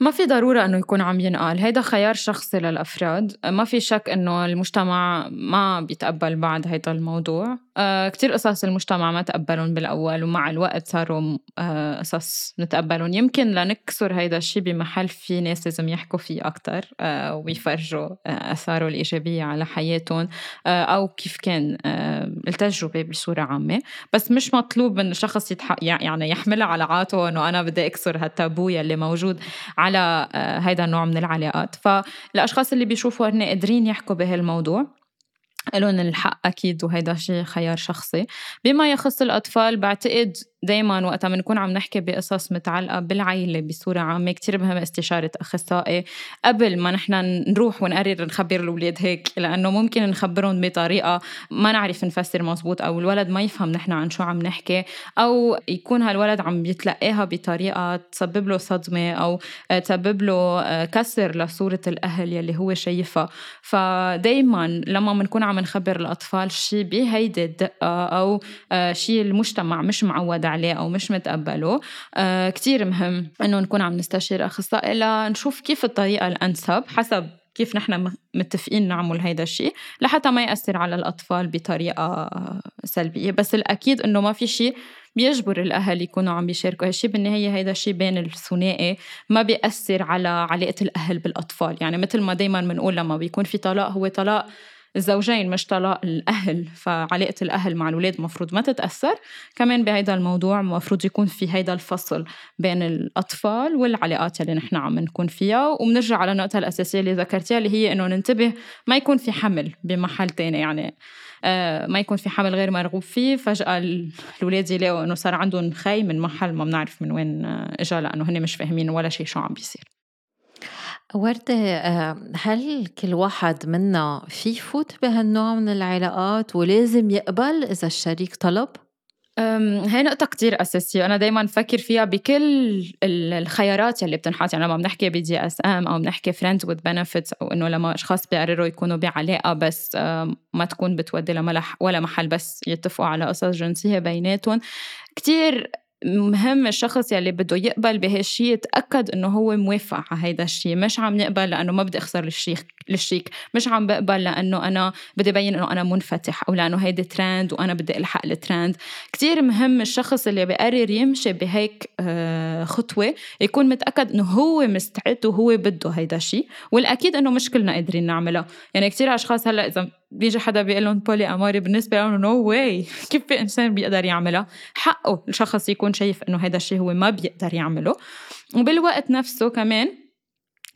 ما في ضرورة إنه يكون عم ينقال. هيدا خيار شخصي للأفراد. ما في شك إنه المجتمع ما بيتقبل بعد هيدا الموضوع. آه كتير قصص المجتمع ما تقبلهم بالأول ومع الوقت صاروا آه قصص نتقبلهم. يمكن لنكسر هيدا الشيء بمحل في ناس لازم يحكوا فيه أكتر آه ويفرجوا أثاره الإيجابية على حياتهم أو كيف كان التجربة بصورة عامة. بس مش مطلوب من الشخص يعني يحملها على عاته إنه أنا بدي أكسر هالتابو يلي موجود على هيدا النوع من العلاقات. فالأشخاص اللي بيشوفوا هن قادرين يحكوا بهالموضوع لهم الحق أكيد وهيدا شيء خيار شخصي. بما يخص الأطفال بعتقد دايما وقتها بنكون عم نحكي بقصص متعلقة بالعيلة بصورة عامة كتير مهم استشارة أخصائي قبل ما نحن نروح ونقرر نخبر الأولاد هيك لأنه ممكن نخبرهم بطريقة ما نعرف نفسر مزبوط أو الولد ما يفهم نحن عن شو عم نحكي أو يكون هالولد عم يتلقاها بطريقة تسبب له صدمة أو تسبب له كسر لصورة الأهل يلي هو شايفها. فدايما لما بنكون عم نخبر الأطفال شيء بهيدي الدقة أو شيء المجتمع مش معود عليه أو مش متقبله. آه كتير مهم إنه نكون عم نستشير أخصائي لنشوف كيف الطريقة الأنسب حسب كيف نحن متفقين نعمل هيدا الشيء لحتى ما يأثر على الأطفال بطريقة سلبية. بس الأكيد إنه ما في شيء بيجبر الأهل يكونوا عم بيشاركوا هالشيء بالنهاية هيدا الشيء بين الثنائي ما بيأثر على علاقة الأهل بالأطفال. يعني مثل ما دايما بنقول لما بيكون في طلاق هو طلاق الزوجين مش طلاق الأهل فعلاقة الأهل مع الأولاد مفروض ما تتأثر. كمان بهيدا الموضوع مفروض يكون في هيدا الفصل بين الأطفال والعلاقات اللي نحن عم نكون فيها. وبنرجع على النقطة الأساسية اللي ذكرتيها اللي هي إنه ننتبه ما يكون في حمل بمحل تاني يعني آه ما يكون في حمل غير مرغوب فيه. فجأة الأولاد يلاقوا إنه صار عندهم خي من محل ما بنعرف من وين آه، إجا لأنه هن مش فاهمين ولا شيء شو عم بيصير. وردة آه، هل كل واحد منا في يفوت بهالنوع من العلاقات ولازم يقبل إذا الشريك طلب؟ هي نقطة كتير أساسية. أنا دايما بفكر فيها بكل الخيارات اللي بتنحط. يعني لما بنحكي BDSM أو بنحكي friends with benefits أو إنه لما أشخاص بيقرروا يكونوا بعلاقة بس ما تكون بتودي لملح ولا محل بس يتفقوا على قصص جنسية بيناتهم. كتير مهم الشخص يلي بده يقبل بهالشي يتأكد إنه هو موافق على هيدا الشيء مش عم نقبل لأنه ما بدي أخسر الشيك الشيك. مش عم بقبل لأنه أنا بدي أبين إنه أنا منفتح أو لأنه هيدي ترند وأنا بدي ألحق الترند كتير مهم الشخص اللي بقرر يمشي بهيك آه، خطوة يكون متأكد إنه هو مستعد وهو بده هيدا الشيء والأكيد إنه مش كلنا قادرين نعملها يعني كتير أشخاص هلأ إذا بيجي حدا بيقول لهم polyamory بالنسبة لهم no way كيف في انسان بيقدر يعملها حقه الشخص يكون شايف إنه هذا الشيء هو ما بيقدر يعمله. وبالوقت نفسه كمان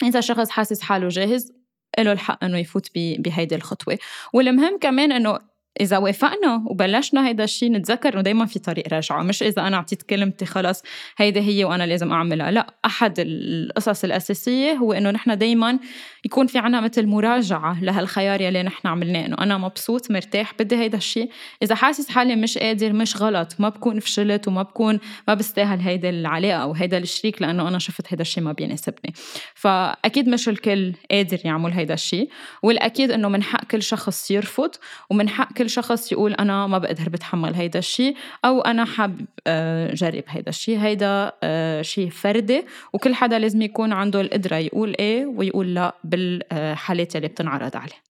إذا شخص حاسس حاله جاهز له الحق إنه يفوت بهيدي الخطوة. والمهم كمان إنه إذا وافقنا وبلشنا هيدا الشيء نتذكر إنه دائما في طريق رجعه مش إذا أنا اعطيت كلمتي خلص هيدي هي وأنا لازم أعملها لا أحد القصص الأساسية هو إنه نحن دائما يكون في عنا مثل مراجعة لهالخيار يلي نحن عملناه إنه أنا مبسوط مرتاح بدي هيدا الشيء إذا حاسس حالي مش قادر مش غلط ما بكون فشلت وما بكون ما بستاهل هيدا العلاقة أو هيدا الشريك لأنه أنا شفت هيدا الشيء ما بيناسبني. فأكيد مش الكل قادر يعمل هيدا الشيء والأكيد إنه من حق كل شخص يرفض ومن حق كل شخص يقول أنا ما بقدر بتحمل هيدا الشيء أو أنا حاب آه، جرب هيدا الشيء. هيدا آه، شيء فردي وكل حدا لازم يكون عنده القدرة يقول إيه ويقول لا بالحالات اللي بتنعرض عليه.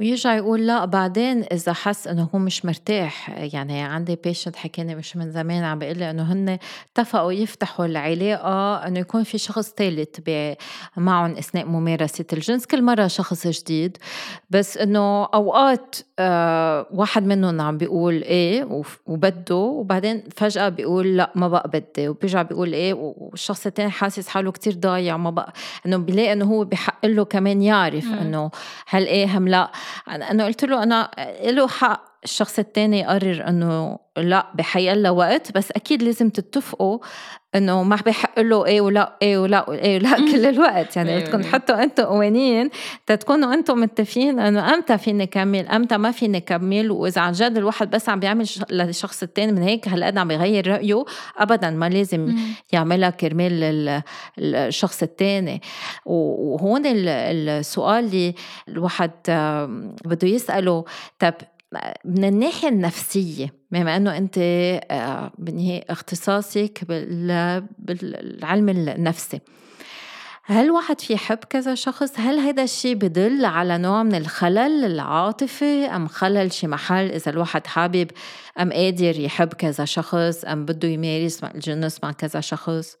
ويرجع يقول لا بعدين إذا حس إنه هو مش مرتاح يعني عندي بيشنت حكيني مش من زمان عم بيقول لي إنه هن اتفقوا يفتحوا العلاقة إنه يكون في شخص ثالث معهم أثناء ممارسة الجنس كل مرة شخص جديد. بس إنه أوقات آه واحد منهم عم بيقول إيه وبده وبعدين فجأة بيقول لا ما بقى بدي وبيرجع بيقول إيه والشخص الثاني حاسس حاله كتير ضايع ما بقى إنه بيلاقي إنه هو بحق له كمان يعرف إنه هل إيه هم لا أنا قلت له أنا له حق. الشخص الثاني يقرر إنه لا بحيلا وقت بس أكيد لازم تتفقوا إنه ما بحق له إيه ولا إيه ولا إيه ولا كل الوقت. يعني أيوة، بدكم أيوة. تحطوا أنتم قوانين تتكونوا أنتم متفقين إنه أمتى فيني كمل أمتى ما فيني كمل وإذا عن جد الواحد بس عم بيعمل للشخص الثاني من هيك هالقد عم بيغير رأيه؟ ابدا ما لازم يعملها كرمال الشخص الثاني وهون السؤال اللي الواحد بده يسأله طب من الناحية النفسية بما أنه أنت بالنهاية اختصاصك بالعلم النفسي هل واحد في يحب كذا شخص؟ هل هذا الشيء بدل على نوع من الخلل العاطفي أم خلل شي محل إذا الواحد حابب أم قادر يحب كذا شخص أم بده يمارس الجنس مع كذا شخص؟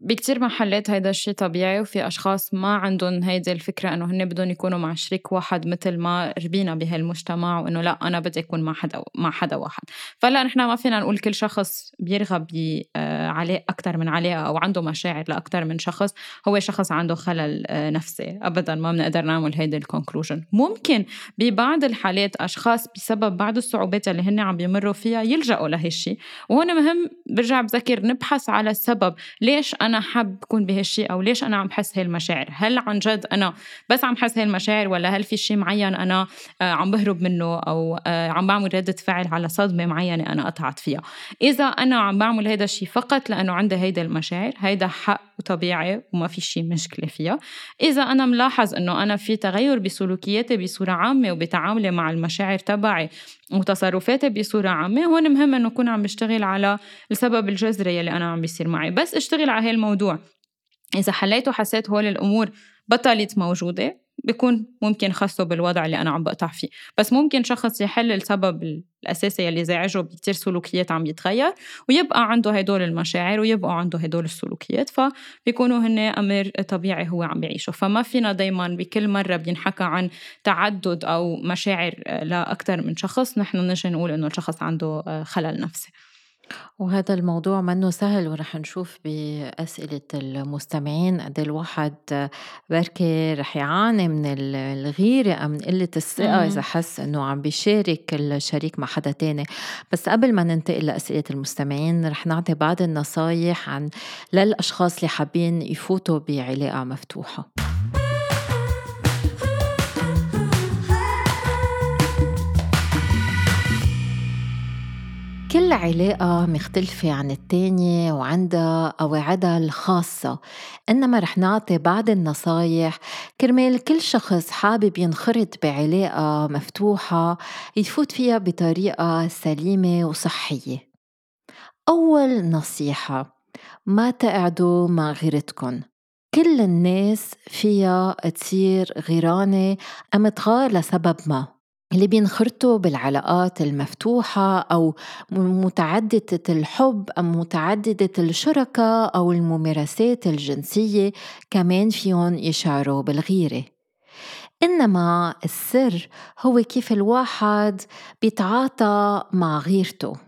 بكتير محلات هيدا الشيء طبيعي وفي أشخاص ما عندهم هيدي الفكرة إنه هن بدهم يكونوا مع شريك واحد مثل ما ربينا بهالمجتمع وإنه لا أنا بدي أكون مع حدا مع حدا واحد. فلا نحن ما فينا نقول كل شخص بيرغب بعلاقة أكثر من علاقة أو عنده مشاعر لأكثر من شخص. هو شخص عنده خلل آه، نفسي. أبدا ما بنقدر نعمل هيدي الكونكلوجن ممكن ببعض الحالات أشخاص بسبب بعض الصعوبات اللي هن عم بيمروا فيها يلجأوا لهالشيء وهون مهم برجع بذكر نبحث على السبب. ليش أنا حاب كون بهالشيء أو ليش أنا عم بحس هاي المشاعر هل عن جد أنا بس عم بحس هاي المشاعر ولا هل في شيء معين أنا آه، عم بهرب منه أو آه، عم بعمل ردة فعل على صدمة معينة أنا قطعت فيها؟ إذا أنا عم بعمل هذا الشيء فقط لأنه عندي هيدا المشاعر هيدا حق وطبيعي وما في شيء مشكلة فيها. إذا أنا ملاحظ أنه أنا في تغير بسلوكياتي بصورة عامة وبتعاملي مع المشاعر تبعي وتصرفاتي بصورة عامة هون مهم إنه أكون عم بشتغل على السبب الجذري يلي أنا عم بيصير معي. بس أشتغل على هالموضوع إذا حليت وحسيت هول الأمور بطلت موجودة بيكون ممكن خصه بالوضع اللي أنا عم بقطع فيه. بس ممكن شخص يحل السبب الأساسي اللي زعجه بكتير سلوكيات عم يتغير ويبقى عنده هدول المشاعر ويبقى عنده هدول السلوكيات فبيكونوا هن أمر طبيعي هو عم بيعيشه. فما فينا دايما بكل مرة بينحكى عن تعدد أو مشاعر لأكثر من شخص نحن نجي نقول إنه الشخص عنده خلل نفسي. وهذا الموضوع منه سهل ورح نشوف بأسئلة المستمعين قد الواحد بركي رح يعاني من الغيرة أو من قلة الثقة إذا حس إنه عم بيشارك الشريك مع حدا تاني. بس قبل ما ننتقل لأسئلة المستمعين رح نعطي بعض النصايح عن للأشخاص اللي حابين يفوتوا بعلاقة مفتوحة. كل علاقة مختلفة عن التانية وعندها قواعدها الخاصة إنما رح نعطي بعض النصايح. كرمال كل شخص حابب ينخرط بعلاقة مفتوحة يفوت فيها بطريقة سليمة وصحية. أول نصيحة ما تقعدوا مع غيرتكن. كل الناس فيها تصير غيرانة أم تغار لسبب ما. اللي بينخرطوا بالعلاقات المفتوحة أو متعددة الحب أو متعددة الشركة أو الممارسات الجنسية كمان فيهم يشعروا بالغيرة. إنما السر هو كيف الواحد بيتعاطى مع غيرته.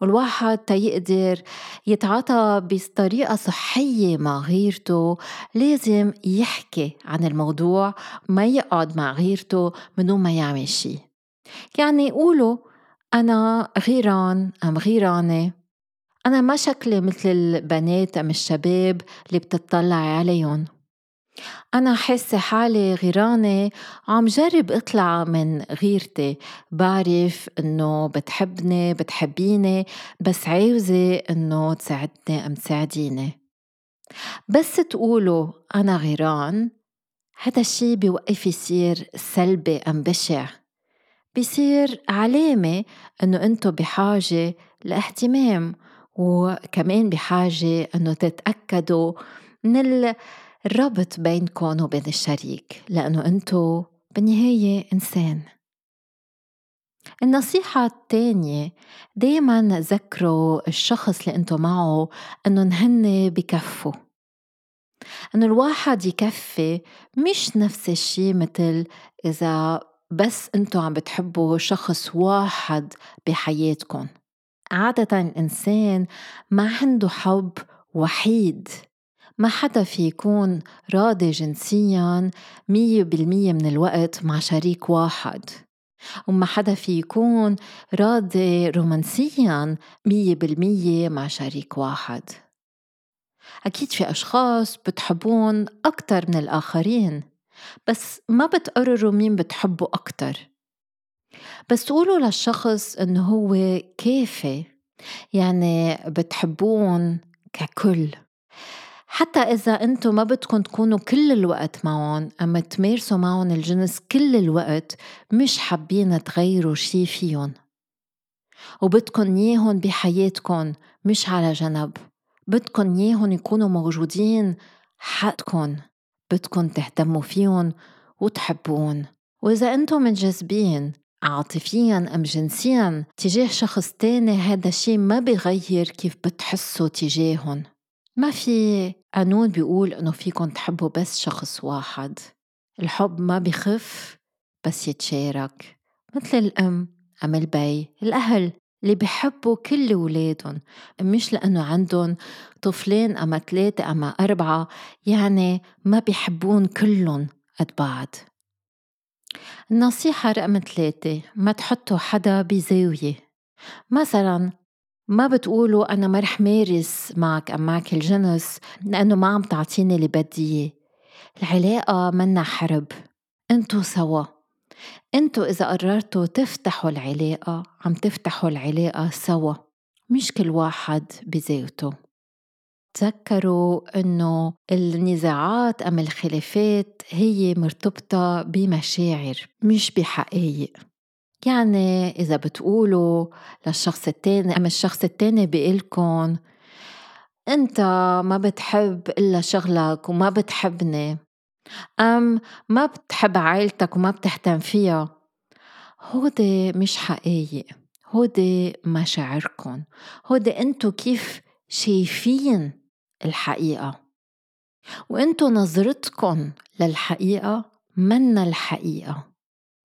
والواحد تيقدر يتعاطى بطريقة صحية مع غيرته. لازم يحكي عن الموضوع ما يقعد مع غيرته من دون ما يعمل شي. يعني يقولوا أنا غيران أم غيرانة؟ أنا ما شكلي مثل البنات أم الشباب اللي بتطلعي عليهم. أنا حاسة حالي غيرانة عم جرب إطلع من غيرتي. بعرف إنه بتحبني بتحبيني بس عاوزة إنه تساعدني أم تساعديني. بس تقولوا أنا غيران هذا الشي بيوقف يصير سلبي أم بشع. بيصير علامة إنه أنتو بحاجة لاهتمام وكمان بحاجة إنه تتأكدوا من الربط بينكم وبين الشريك لأنه أنتو بالنهاية إنسان. النصيحة الثانية دايما ذكروا الشخص اللي أنتو معه إنه هن بكفوا. إنه الواحد يكفي مش نفس الشي مثل إذا بس أنتو عم بتحبوا شخص واحد بحياتكم عادة الإنسان ما عنده حب وحيد. ما حدا في يكون راضي جنسيا مية بالمية من الوقت مع شريك واحد. وما حدا في يكون راضي رومانسيا مية بالمية مع شريك واحد. أكيد في أشخاص بتحبون أكتر من الآخرين بس ما بتقرروا مين بتحبوا أكتر. بس تقولوا للشخص إنه هو كافي يعني بتحبون ككل. حتى إذا أنتم ما بدكم تكونوا كل الوقت معهم أما تمارسوا معهم الجنس كل الوقت مش حابين تغيروا شي فيهم. وبدكن ياهن بحياتكن مش على جنب. بدكن ياهن يكونوا موجودين حقكن بدكن تهتموا فيهم وتحبون وإذا أنتم منجذبين عاطفيا أم جنسيا تجاه شخص تاني هذا الشي ما بيغير كيف بتحسوا تجاهن ما في قانون بيقول إنه فيكن تحبوا بس شخص واحد. الحب ما بخف بس يتشارك. مثل الأم أم البي الأهل اللي بحبوا كل ولادهم مش لأنه عندهم طفلين أما ثلاثة أما أربعة يعني ما بيحبون كلهم قد بعض. النصيحة رقم ثلاثة ما تحطوا حدا بزاوية. مثلا ما بتقولوا أنا ما رح مارس معك أم معك الجنس لأنه ما عم تعطيني اللي بدي العلاقة منا حرب. انتو سوا. انتو إذا قررتوا تفتحوا العلاقة عم تفتحوا العلاقة سوا. مش كل واحد بذاته. تذكروا إنه النزاعات أم الخلافات هي مرتبطة بمشاعر مش بحقائق. يعني إذا بتقولوا للشخص التاني أم الشخص التاني بيقلكن أنت ما بتحب إلا شغلك وما بتحبني. أم ما بتحب عائلتك وما بتهتم فيها. هودي مش حقايق هودي مشاعركن هودي انتو كيف شايفين الحقيقة؟ وانتو نظرتكن للحقيقة منا الحقيقة.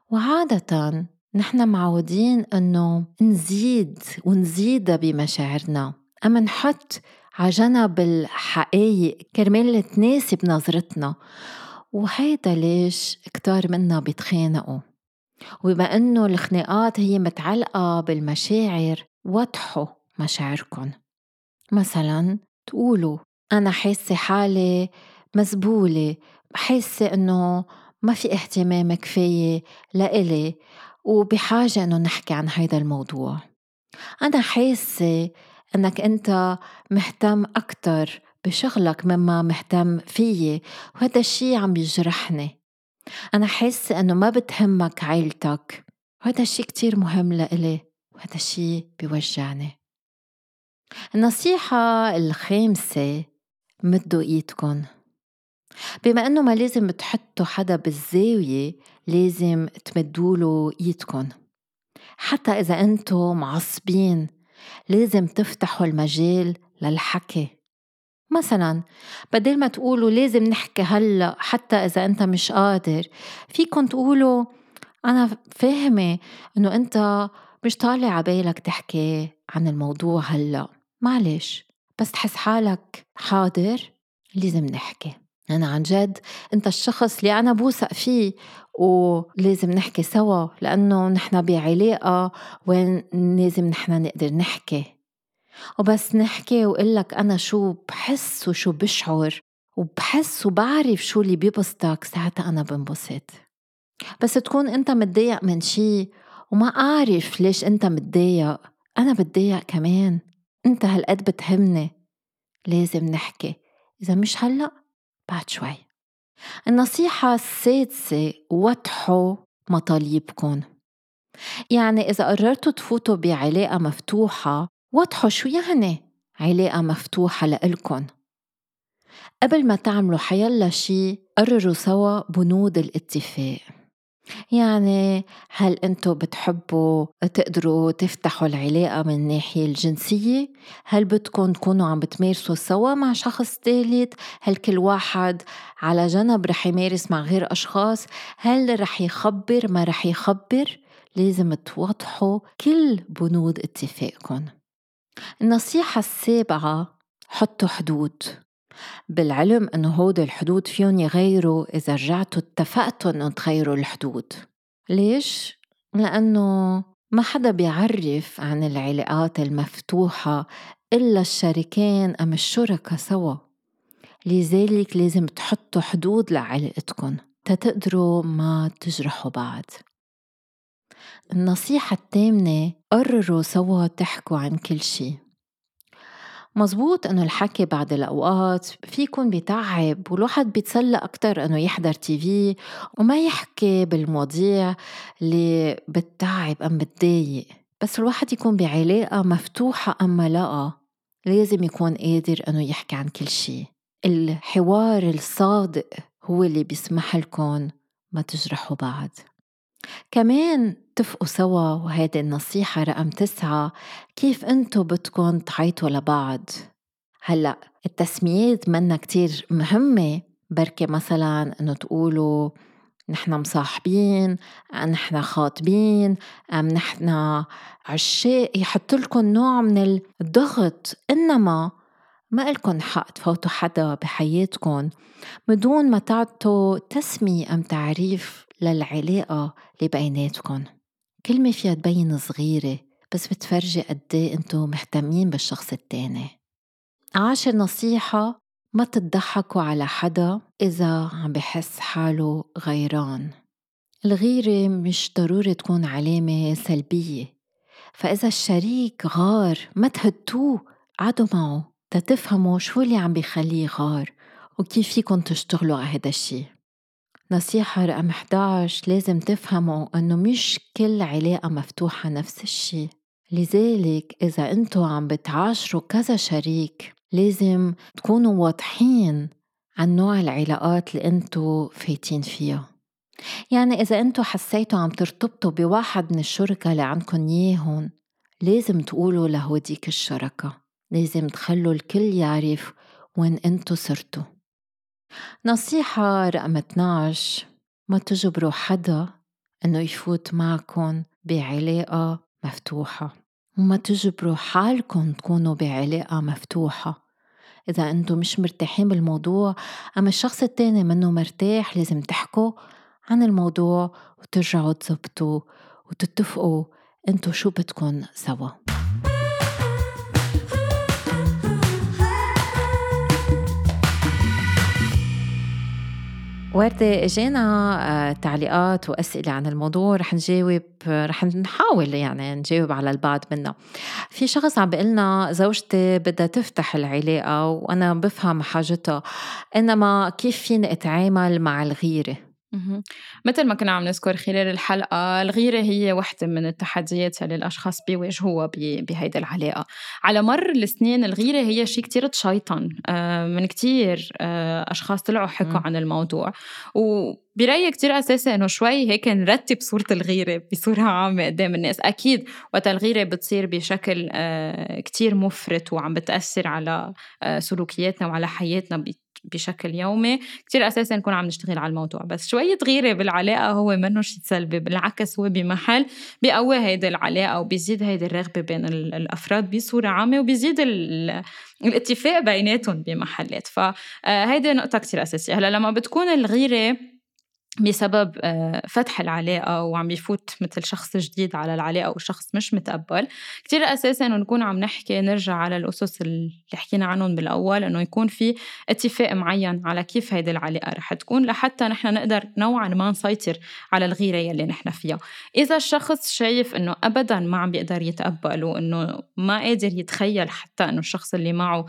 وعادة نحن معودين إنه نزيد ونزيد بمشاعرنا. أما نحط على جنب الحقايق كرمال تناسب نظرتنا وهيدا ليش كتار منا بيتخانقوا؟ وبما إنه الخناقات هي متعلقة بالمشاعر وضحوا مشاعركن. مثلا تقولوا أنا حاسة حالي مزبولة حاسة إنه ما في اهتمام كفاية لإلي. وبحاجة إنه نحكي عن هيدا الموضوع. أنا حاسة إنك أنت مهتم أكتر بشغلك مما مهتم فيي وهذا الشي عم يجرحني أنا حاسة إنه ما بتهمك عيلتك وهذا الشي كتير مهم لإلي وهذا الشي بيوجعني. النصيحة الخامسة مدوا إيدكن. بما إنه ما لازم تحطوا حدا بالزاوية لازم تمدوله ايدكن حتى إذا أنتو معصبين لازم تفتحوا المجال للحكي. مثلا بدل ما تقولوا لازم نحكي هلأ حتى إذا أنت مش قادر فيكن تقولوا أنا فاهمة إنه أنت مش طالع عبالك تحكي عن الموضوع هلأ. معلش بس تحس حالك حاضر؟ لازم نحكي. أنا عن جد أنت الشخص اللي أنا بوثق فيه ولازم نحكي سوا لأنه نحن بعلاقة وين لازم نحن نقدر نحكي. وبس نحكي وقلك أنا شو بحس وشو بشعر وبحس وبعرف شو اللي بيبسطك ساعتها أنا بنبسط. بس تكون أنت متضايق من شي وما أعرف ليش أنت متضايق أنا بتضايق كمان. أنت هالقد بتهمني لازم نحكي. إذا مش هلأ بعد شوي. النصيحة السادسة وضحوا مطالبكم يعني إذا قررتوا تفوتوا بعلاقة مفتوحة وضحوا شو يعني علاقة مفتوحة لإلكن. قبل ما تعملوا حيلا شي قرروا سوا بنود الاتفاق. يعني هل انتو بتحبوا تقدروا تفتحوا العلاقة من الناحية الجنسية؟ هل بدكم تكونوا عم بتمارسوا سوا مع شخص ثالث؟ هل كل واحد على جنب رح يمارس مع غير أشخاص؟ هل رح يخبر ما رح يخبر؟ لازم توضحوا كل بنود اتفاقكم النصيحة السابعة حطوا حدود بالعلم انه هود الحدود فيهم يغيروا إذا رجعتوا اتفقتوا انه تغيروا الحدود. ليش؟ لأنه ما حدا بيعرف عن العلاقات المفتوحة إلا الشريكين أم الشركة سوا. لذلك لازم تحطوا حدود لعلاقتكم تتقدروا ما تجرحوا بعض. النصيحة الثامنة قرروا سوا تحكوا عن كل شي مزبوط إنه الحكي بعد الأوقات فيكون بيتعب والواحد بيتسلى أكثر إنه يحضر تي في وما يحكي بالمواضيع اللي بتتعب أم بتضايق. بس الواحد يكون بعلاقة مفتوحة أم لا لازم يكون قادر إنه يحكي عن كل شيء الحوار الصادق هو اللي بيسمح لكم ما تجرحوا بعض. كمان اتفقوا سوا وهيدي النصيحة رقم تسعة كيف انتو بدكن تعيطوا لبعض؟ هلأ التسميات منا كتير مهمة بركي مثلا انه تقولوا نحن مصاحبين نحن خاطبين أم نحن عشاق يحط لكم نوع من الضغط إنما ما إلكن حق تفوتوا حدا بحياتكم بدون ما تعطوا تسمية أم تعريف للعلاقة اللي بيناتكم كلمة فيها تبين صغيرة بس بتفرجي قد إيه إنتو مهتمين بالشخص التاني. عاشر نصيحة ما تضحكوا على حدا إذا عم بحس حاله غيران. الغيرة مش ضروري تكون علامة سلبية. فإذا الشريك غار ما تهدوه قعدوا معه تتفهموا شو اللي عم بيخليه غار وكيف فيكن تشتغلوا على هذا الشي. نصيحة رقم 11 لازم تفهموا إنه مش كل علاقة مفتوحة نفس الشي. لذلك إذا أنتوا عم بتعاشروا كذا شريك لازم تكونوا واضحين عن نوع العلاقات اللي أنتوا فايتين فيها. يعني إذا أنتوا حسيتوا عم ترتبطوا بواحد من الشركة اللي عندكن ياهن لازم تقولوا لهوديك الشركة. لازم تخلوا الكل يعرف وين أنتوا صرتوا. نصيحة رقم 12 ما تجبروا حدا إنه يفوت معكم بعلاقة مفتوحة وما تجبروا حالكم تكونوا بعلاقة مفتوحة. إذا أنتم مش مرتاحين بالموضوع أما الشخص التاني منه مرتاح لازم تحكوا عن الموضوع وترجعوا تزبطوا وتتفقوا أنتو شو بدكن سوا. وردة اجينا آه، تعليقات وأسئلة عن الموضوع رح نجاوب رح نحاول يعني نجاوب على البعض منها في شخص عم بيقلنا زوجتي بدها تفتح العلاقة وأنا بفهم حاجتها إنما كيف فيني أتعامل مع الغيرة؟ مثل ما كنا عم نذكر خلال الحلقة الغيرة هي وحدة من التحديات اللي الأشخاص بيواجهوها بهيدي العلاقة. على مر السنين الغيرة هي شيء كتير تشيطن. آه، من كتير آه، أشخاص طلعوا حكوا عن الموضوع. و برأيي كتير أساسي إنه شوي هيك نرتب صورة الغيرة بصورة عامة قدام الناس. أكيد وقت الغيرة بتصير بشكل آه، كتير مفرط وعم بتأثر على سلوكياتنا وعلى حياتنا بشكل يومي كتير أساسا نكون عم نشتغل على الموضوع. بس شوية غيرة بالعلاقة هو منه شيء سلبي بالعكس هو بمحل بيقوي هيدي العلاقة وبيزيد هيدي الرغبة بين الأفراد بصورة عامة وبيزيد الاتفاق بيناتهم بمحلات. فهيدي نقطة كتير أساسية. هلأ لما بتكون الغيرة بسبب آه، فتح العلاقة وعم بيفوت مثل شخص جديد على العلاقة وشخص مش متقبل. كتير أساسي إنه نكون عم نحكي نرجع على الأسس اللي حكينا عنهم بالأول إنه يكون في اتفاق معين على كيف هيدي العلاقة رح تكون لحتى نحن نقدر نوعا ما نسيطر على الغيرة يلي نحن فيها. إذا الشخص شايف إنه أبدا ما عم بيقدر يتقبل وإنه ما قادر يتخيل حتى إنه الشخص اللي معه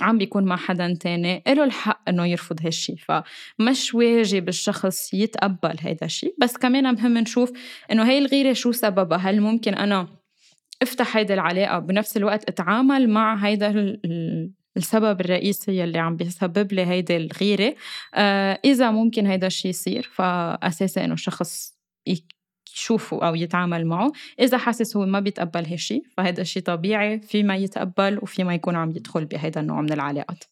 عم بيكون مع حدا تاني له الحق إنه يرفض هالشي. فمش واجب الشخص يتقبل هيدا الشيء بس كمان مهم نشوف إنه هي الغيرة شو سببها؟ هل ممكن أنا أفتح هيدا العلاقة بنفس الوقت أتعامل مع هيدا السبب الرئيسي اللي عم بيسبب لي هيدي الغيرة؟ آه إذا ممكن هيدا الشيء يصير فأساسا إنه الشخص يشوفه أو يتعامل معه. إذا حاسس هو ما بيتقبل هالشي فهذا الشيء طبيعي في ما يتقبل وفي ما يكون عم يدخل بهذا النوع من العلاقات.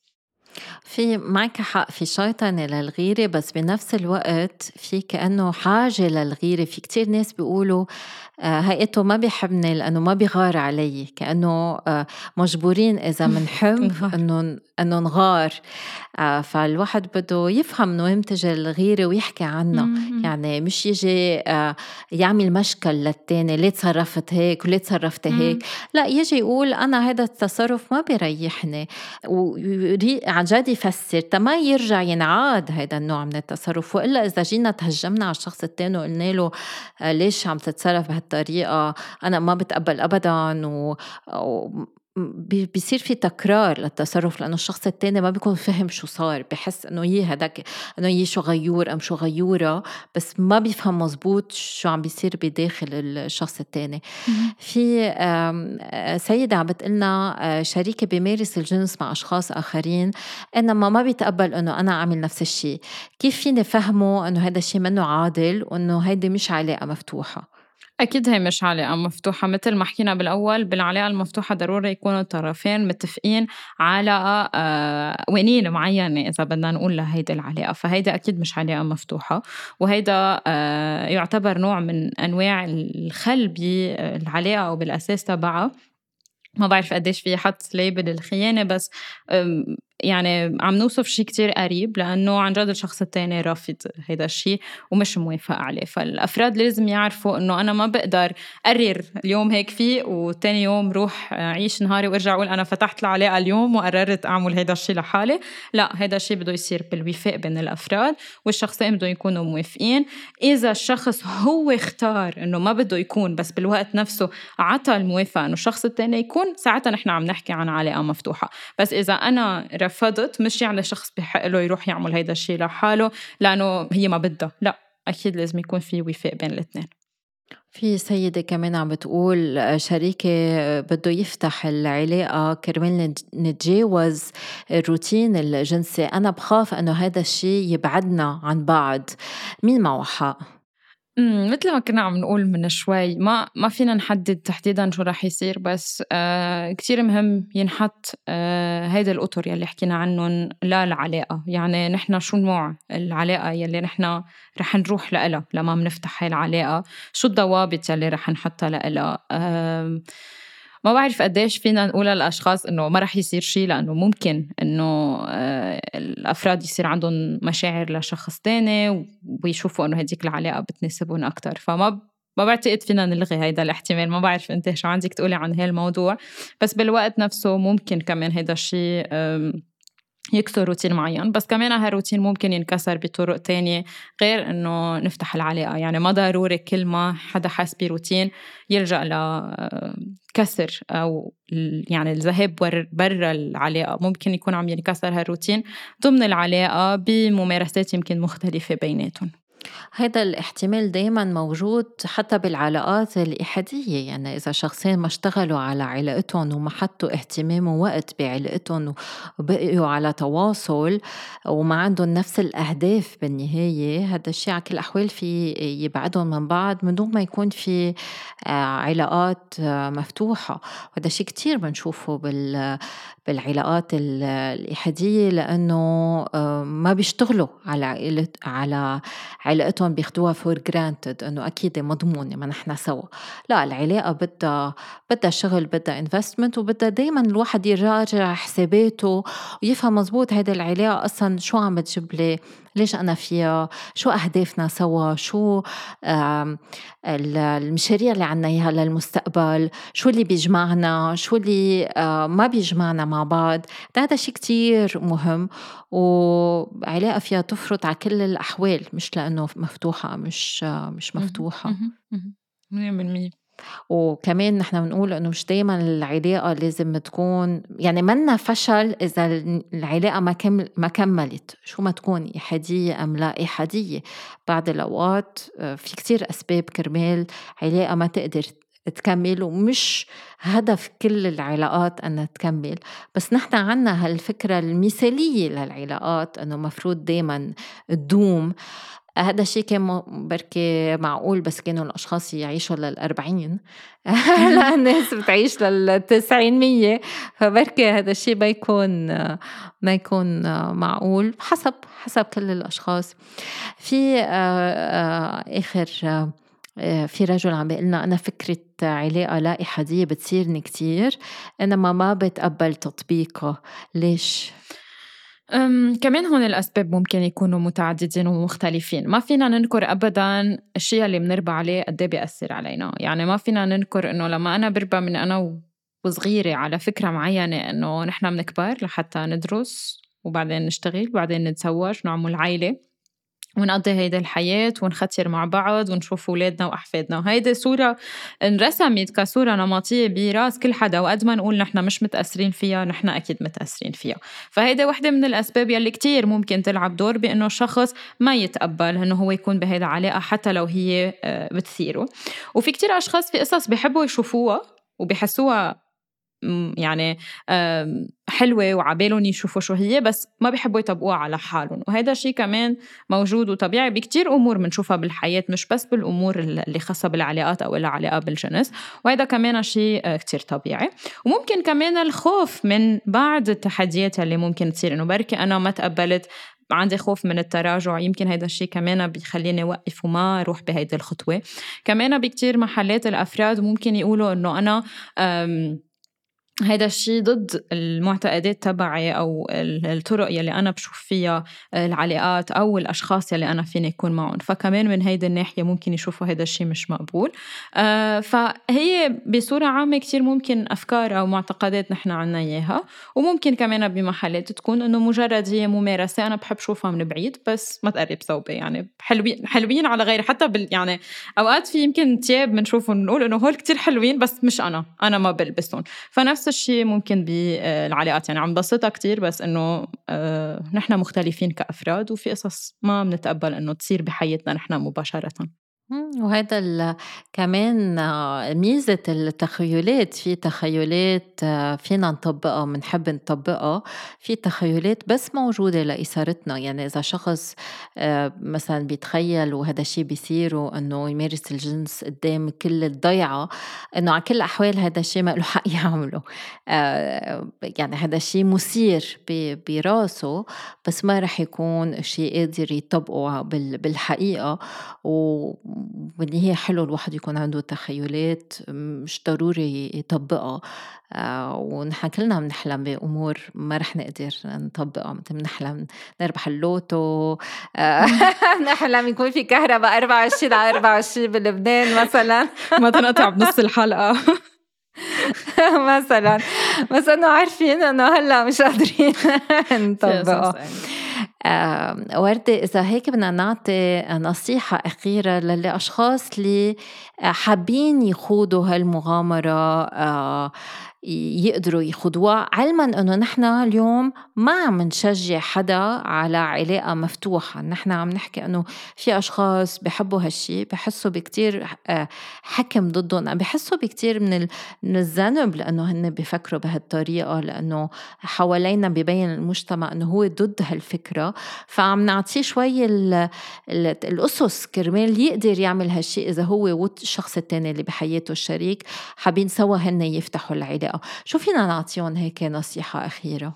في معك حق في شيطنة للغيرة بس بنفس الوقت في كأنه حاجة للغيرة. في كتير ناس بيقولوا آه، هيئته ما بيحبني لأنه ما بيغار علي. كأنه آه، مجبورين إذا منحب إنه إنه نغار. آه، فالواحد بده يفهم من وين بتجي الغيرة ويحكي عنها. يعني مش يجي يعمل مشكل للتاني ليه تصرفت هيك؟ وليه تصرفت هيك؟ لا يجي يقول أنا هذا التصرف ما بيريحني. عن جد يفسر. تما يرجع ينعاد هذا النوع من التصرف وإلا إذا جينا تهجمنا على الشخص الثاني وقلنا له ليش عم تتصرف بهالطريقة؟ أنا ما بتقبل ابدا و... و... بيصير في تكرار للتصرف لأنه الشخص التاني ما بيكون فهم شو صار بحس إنه يي هداك إنه يي شو غيور أم شو غيوره بس ما بيفهم مزبوط شو عم بيصير بداخل الشخص التاني. في سيدة عم بتقلنا آه، شريكة بيمارس الجنس مع أشخاص آخرين إنما ما بيتقبل إنه أنا أعمل نفس الشيء كيف فيني فهمه إنه هذا الشيء منه عادل وإنه هيدي مش علاقة مفتوحة؟ أكيد هي مش علاقة مفتوحة. مثل ما حكينا بالأول بالعلاقة المفتوحة ضروري يكونوا الطرفين متفقين على آه ونين معينة إذا بدنا نقول لهيدي العلاقة فهيدا أكيد مش علاقة مفتوحة. وهيدا آه يعتبر نوع من أنواع الخل بالعلاقة أو بالأساس تبعها. ما بعرف قديش في حط ليبل الخيانة بس يعني عم نوصف شيء كتير قريب لأنه عن جد الشخص التاني رافض هيدا الشيء ومش موافق عليه. فالأفراد لازم يعرفوا إنه أنا ما بقدر قرر اليوم هيك فيه وتاني يوم روح عيش نهاري وأرجع أقول أنا فتحت العلاقة اليوم وقررت أعمل هيدا الشيء لحالي. لا هيدا الشيء بده يصير بالوفاق بين الأفراد والشخصين بدهم يكونوا موافقين. إذا الشخص هو اختار إنه ما بده يكون بس بالوقت نفسه عطى الموافقة إنه الشخص التاني يكون ساعتها نحن عم نحكي عن علاقة مفتوحة. بس إذا أنا رفضت مش يعني شخص بحق له يروح يعمل هيدا الشيء لحاله لأنه هي ما بدها. لا أكيد لازم يكون في وفاق بين الاثنين. في سيدة كمان عم بتقول شريكي بده يفتح العلاقة. كرمال نتجاوز الروتين الجنسي أنا بخاف أنه هذا الشيء يبعدنا عن بعض. مين معه حق؟ إمم، مثل ما كنا عم نقول من شوي ما ما فينا نحدد تحديدًا شو رح يصير بس آه كتير مهم ينحط آه هيدي الأطر يلّي حكينا عنّن للعلاقة، يعني نحن شو نوع العلاقة يلّي نحن رح نروح لإلها لمّا بنفتح هاي العلاقة، شو الضوابط يلّي رح نحطّها لإلها، آه ما بعرف قديش فينا نقول للأشخاص إنه ما رح يصير شيء لأنه ممكن إنه آه، الأفراد يصير عندهم مشاعر لشخص تاني ويشوفوا إنه هديك العلاقة بتناسبهم أكتر. فما ما بعتقد فينا نلغي هيدا الاحتمال. ما بعرف إنت شو عندك تقولي عن هالموضوع. بس بالوقت نفسه ممكن كمان هيدا الشيء يكسر روتين معين. بس كمان هالروتين ممكن ينكسر بطرق تانية غير إنه نفتح العلاقة. يعني ما ضروري كل ما حدا حاس بروتين يلجأ لكسر أو يعني الذهاب برا العلاقة. ممكن يكون عم ينكسر هالروتين ضمن العلاقة بممارسات يمكن مختلفة بيناتهم. هذا الاحتمال دايما موجود حتى بالعلاقات الإحادية. يعني إذا شخصين ما اشتغلوا على علاقتهم وما حطوا اهتمام ووقت بعلاقتهم وبقيوا على تواصل وما عندهم نفس الأهداف بالنهاية هذا الشيء على كل الأحوال في يبعدهم من بعض من دون ما يكون في آه، علاقات آه، مفتوحة. وهذا شيء كتير بنشوفه بال بالعلاقات الإحادية لأنه آه، ما بيشتغلوا على على علاقتهم بياخدوها for granted إنه أكيد مضمونة ما نحن سوا. لا العلاقة بدها بدها شغل بدها انفستمنت وبدها دايما الواحد يراجع حساباته ويفهم مزبوط هيدي العلاقة أصلا شو عم بتجيب لي. ليش أنا فيها شو أهدافنا سوا؟ شو المشاريع اللي عنا إياها للمستقبل؟ شو اللي بيجمعنا؟ شو اللي ما بيجمعنا مع بعض؟ هذا شيء كتير مهم وعلاقة فيها تفرط على كل الأحوال مش لأنه مفتوحة مش مش مفتوحة. 100% وكمان نحن بنقول إنه مش دائما العلاقة لازم تكون يعني منا فشل إذا العلاقة ما كمل ما كملت. شو ما تكون إحادية أم لا؟ إحادية. بعض الأوقات آه، في كتير أسباب كرمال علاقة ما تقدر تكمل ومش هدف كل العلاقات أنها تكمل. بس نحن عنا هالفكرة المثالية للعلاقات أنه مفروض دايما تدوم. هذا الشيء كان بركي معقول بس كانوا الأشخاص يعيشوا للأربعين. هلا الناس بتعيش للتسعين مية. فبركي هذا الشيء ما يكون ما يكون معقول حسب حسب كل الأشخاص. في آه، آه، آخر آه، في رجل عم بيقول لنا أنا فكرة علاقة لا إحادية بتصيرني كتير إنما ما بتقبل تطبيقها ليش؟ كمان هون الأسباب ممكن يكونوا متعددين ومختلفين. ما فينا ننكر أبدا الشيء اللي بنربى عليه قد إيه بيأثر علينا. يعني ما فينا ننكر إنه لما أنا بربى من أنا وصغيرة على فكرة معينة إنه نحن بنكبر لحتى ندرس وبعدين نشتغل وبعدين نتزوج ونعمل عائلة. ونقضي هيدي الحياة ونختر مع بعض ونشوف أولادنا وأحفادنا. وهيدي صورة انرسمت كصورة نمطية براس كل حدا وقد ما نقول نحن مش متأثرين فيها نحن أكيد متأثرين فيها. فهيدي وحدة من الأسباب يلي كتير ممكن تلعب دور بأنه الشخص ما يتقبل أنه هو يكون بهيدا العلاقة حتى لو هي آه، بتثيره. وفي كتير أشخاص في قصص بيحبوا يشوفوها وبيحسوها يعني حلوة وعبالهم يشوفوا شو هي بس ما بيحبوا يطبقوها على حالهم. وهذا الشيء كمان موجود وطبيعي بكتير أمور بنشوفها بالحياة مش بس بالأمور اللي خاصة بالعلاقات أو العلاقة بالجنس. وهذا كمان شيء آه، كتير طبيعي. وممكن كمان الخوف من بعض التحديات اللي ممكن تصير. إنه بركي أنا ما تقبلت عندي خوف من التراجع. يمكن هذا الشيء كمان بيخليني أوقف وما أروح بهيدي الخطوة. كمان بكتير محلات الأفراد ممكن يقولوا إنه أنا هيدا الشيء ضد المعتقدات تبعي أو الطرق يلي أنا بشوف فيها العلاقات أو الأشخاص يلي أنا فيني اكون معهم. فكمان من هيدي الناحية ممكن يشوفوا هيدا الشيء مش مقبول. آه فهي بصورة عامة كتير ممكن أفكار أو معتقدات نحن عنا إياها. وممكن كمان بمحلات تكون إنه مجرد هي ممارسة أنا بحب شوفها من بعيد بس ما تقرب صوبي يعني حلوين حلوين على غيري. حتى بال يعني أوقات في يمكن تياب بنشوفهم بنقول إنه هول كتير حلوين بس مش أنا. أنا ما بلبسهم. فنفس الشيء ممكن بالعلاقات يعني عم بسطها كتير بس إنه آه، نحن مختلفين كأفراد وفي قصص ما بنتقبل إنه تصير بحياتنا نحن مباشرة. وهذا كمان آه، ميزة التخيلات في تخيلات آه، فينا نطبقها بنحب نطبقها في تخيلات بس موجودة لإثارتنا. يعني إذا شخص آه، مثلا بيتخيل وهذا الشيء بيصير وإنه يمارس الجنس قدام كل الضيعة إنه على كل الأحوال هذا الشيء ما له حق يعمله. يعني هذا الشيء مثير براسه بس ما رح يكون شيء قادر يطبقه بالحقيقة. و هي حلو الواحد يكون عنده تخيلات مش ضروري يطبقها. آه، ونحن كلنا بنحلم بأمور ما رح نقدر نطبقها مثل بنحلم نربح اللوتو آه، نحلم يكون في كهرباء 24 على 24 بلبنان مثلا. ما تنقطع بنص الحلقة. مثلا. بس إنه عارفين إنه هلأ مش قادرين نطبقه آه وردة إذا هيك بدنا نعطي نصيحة أخيرة للأشخاص اللي حابين يخوضوا هالمغامرة آه يقدروا يخوضوها علما إنه نحن اليوم ما عم نشجع حدا على علاقة مفتوحة. نحن عم نحكي إنه في أشخاص بحبوا هالشي بحسوا بكتير آه، حكم ضدهم. بحسوا بكتير من من الذنب لإنه هن بفكروا بهالطريقة لإنه حوالينا ببين المجتمع إنه هو ضد هالفكرة. فعم نعطيه شوي الأسس كرمال يقدر يعمل هالشي إذا هو والشخص الثاني اللي بحياته الشريك. حابين سوا هن يفتحوا العلاقة. شو فينا نعطيهم هيك نصيحة أخيرة؟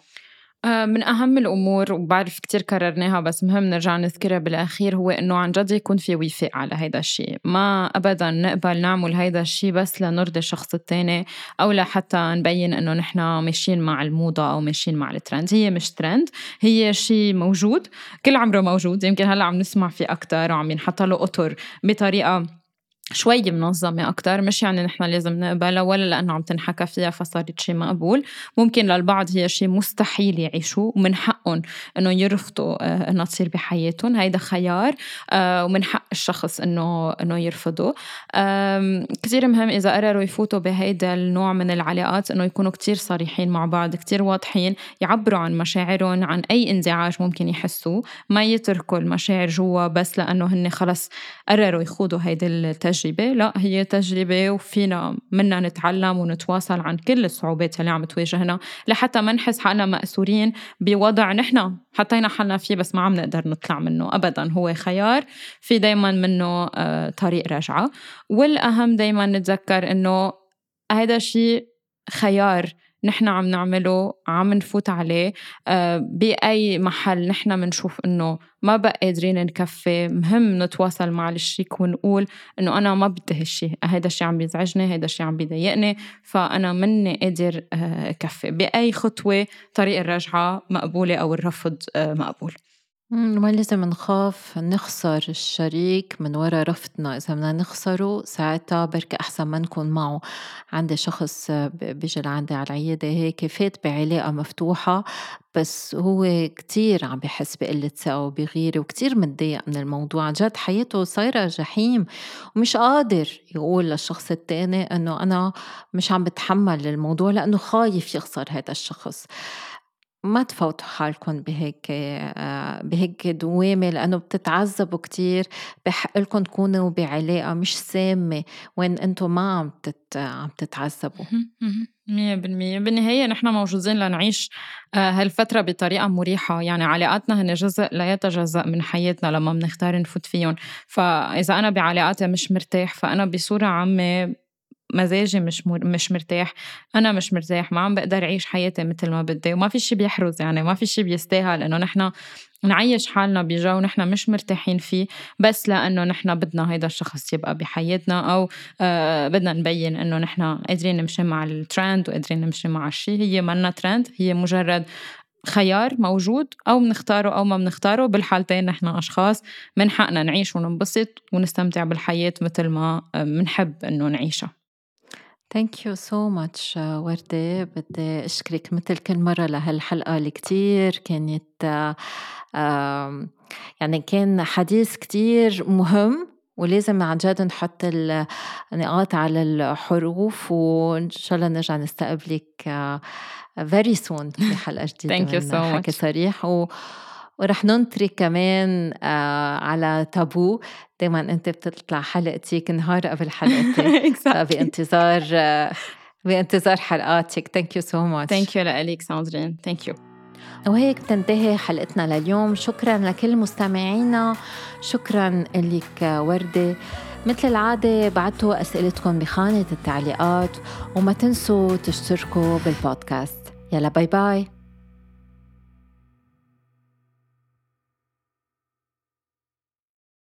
آه، من أهم الأمور وبعرف كتير كررناها بس مهم نرجع نذكرها بالأخير هو إنه عن جد يكون في وفاء على هيدا الشيء. ما أبدا نقبل نعمل هيدا الشيء بس لنرضي الشخص التاني أو لحتى نبين إنه نحن ماشيين مع الموضة أو ماشيين مع الترند هي مش ترند هي شيء موجود كل عمره موجود. يمكن هلأ عم نسمع فيه أكتر وعم ينحط له أطر بطريقة شوي منظمة أكتر مش يعني نحن لازم نقبلها ولا لأنه عم تنحكى فيها فصارت شيء مقبول. ممكن للبعض هي شيء مستحيل يعيشوه ومن حقهم إنه يرفضوا آه، إنها تصير بحياتهم هيدا خيار آه، ومن حق الشخص إنه إنه يرفضه. كثير مهم إذا قرروا يفوتوا بهيدا النوع من العلاقات إنه يكونوا كتير صريحين مع بعض كتير واضحين يعبروا عن مشاعرهم عن أي انزعاج ممكن يحسوه. ما يتركوا المشاعر جوا بس لأنه هن خلص قرروا يخوضوا هيدي التجربة. تجربة لا هي تجربة وفينا منا نتعلم ونتواصل عن كل الصعوبات اللي عم تواجهنا لحتى ما نحس حالنا مأسورين بوضع نحن حطينا حالنا فيه بس ما عم نقدر نطلع منه أبدا. هو خيار في دايما منه آه، طريق رجعة. والأهم دايما نتذكر إنه هذا الشيء خيار نحن عم نعمله عم نفوت عليه. آه، بأي محل نحن بنشوف إنه ما بقى قادرين نكفي مهم نتواصل مع الشريك ونقول إنه أنا ما بدي هالشي هيدا الشي عم بيزعجني هيدا الشي عم بيضايقني فأنا مني قادر آه، كفي بأي خطوة طريق الرجعة مقبولة أو الرفض آه، ما لازم نخاف نخسر الشريك من وراء رفضنا إذا بدنا نخسره ساعتها بركي أحسن ما نكون معه. عندي شخص بيجي لعندي على العيادة هيك فات بعلاقة مفتوحة بس هو كتير عم بحس بقلة ثقة وبغيرة وكتير متضايق من الموضوع. عن جد حياته صايرة جحيم ومش قادر يقول للشخص التاني إنه أنا مش عم بتحمل الموضوع لأنه خايف يخسر هذا الشخص. ما تفوتوا حالكم بهيك آه، بهيك دوامة لأنه بتتعذبوا كتير بحق لكم تكونوا بعلاقة مش سامة وين أنتم ما عم تت عم تتعذبوا. مية بالمية. بالنهاية نحن موجودين لنعيش آه، هالفترة بطريقة مريحة. يعني علاقاتنا هن جزء لا يتجزأ من حياتنا لما بنختار نفوت فيهم فإذا أنا بعلاقاتي مش مرتاح فأنا بصورة عامة مزاجي مش مر... مش مرتاح. أنا مش مرتاح ما عم بقدر أعيش حياتي مثل ما بدي وما في شيء بيحرز يعني ما في شيء بيستاهل إنه نحن نعيش حالنا بجو نحن مش مرتاحين فيه بس لأنه نحن بدنا هيدا الشخص يبقى بحياتنا أو آه بدنا نبين إنه نحن قادرين نمشي مع الترند وقادرين نمشي مع الشيء هي منا ترند هي مجرد خيار موجود أو بنختاره أو ما بنختاره بالحالتين نحن أشخاص من حقنا نعيش وننبسط ونستمتع بالحياة مثل ما بنحب إنه نعيشها. Thank you so much وردة. بدي أشكرك مثل كل مرة لهالحلقة اللي كتير كانت يعني كان حديث كتير مهم ولازم عن جد نحط النقاط على الحروف وإن شاء الله نرجع نستقبلك very soon في حلقة جديدة Thank you so حكي صريح و ورح ننطري كمان آه على تابو. دايما أنت بتطلع حلقتك نهار قبل حلقتك. بانتظار آه بانتظار حلقاتك. thank you so much thank you لك ساندرين. thank you وهيك بتنتهي حلقتنا لليوم. شكرا لكل مستمعينا. شكرا لك وردة. مثل العادة بعتوا أسئلتكم بخانة التعليقات وما تنسوا تشتركوا بالبودكاست. يلا bye bye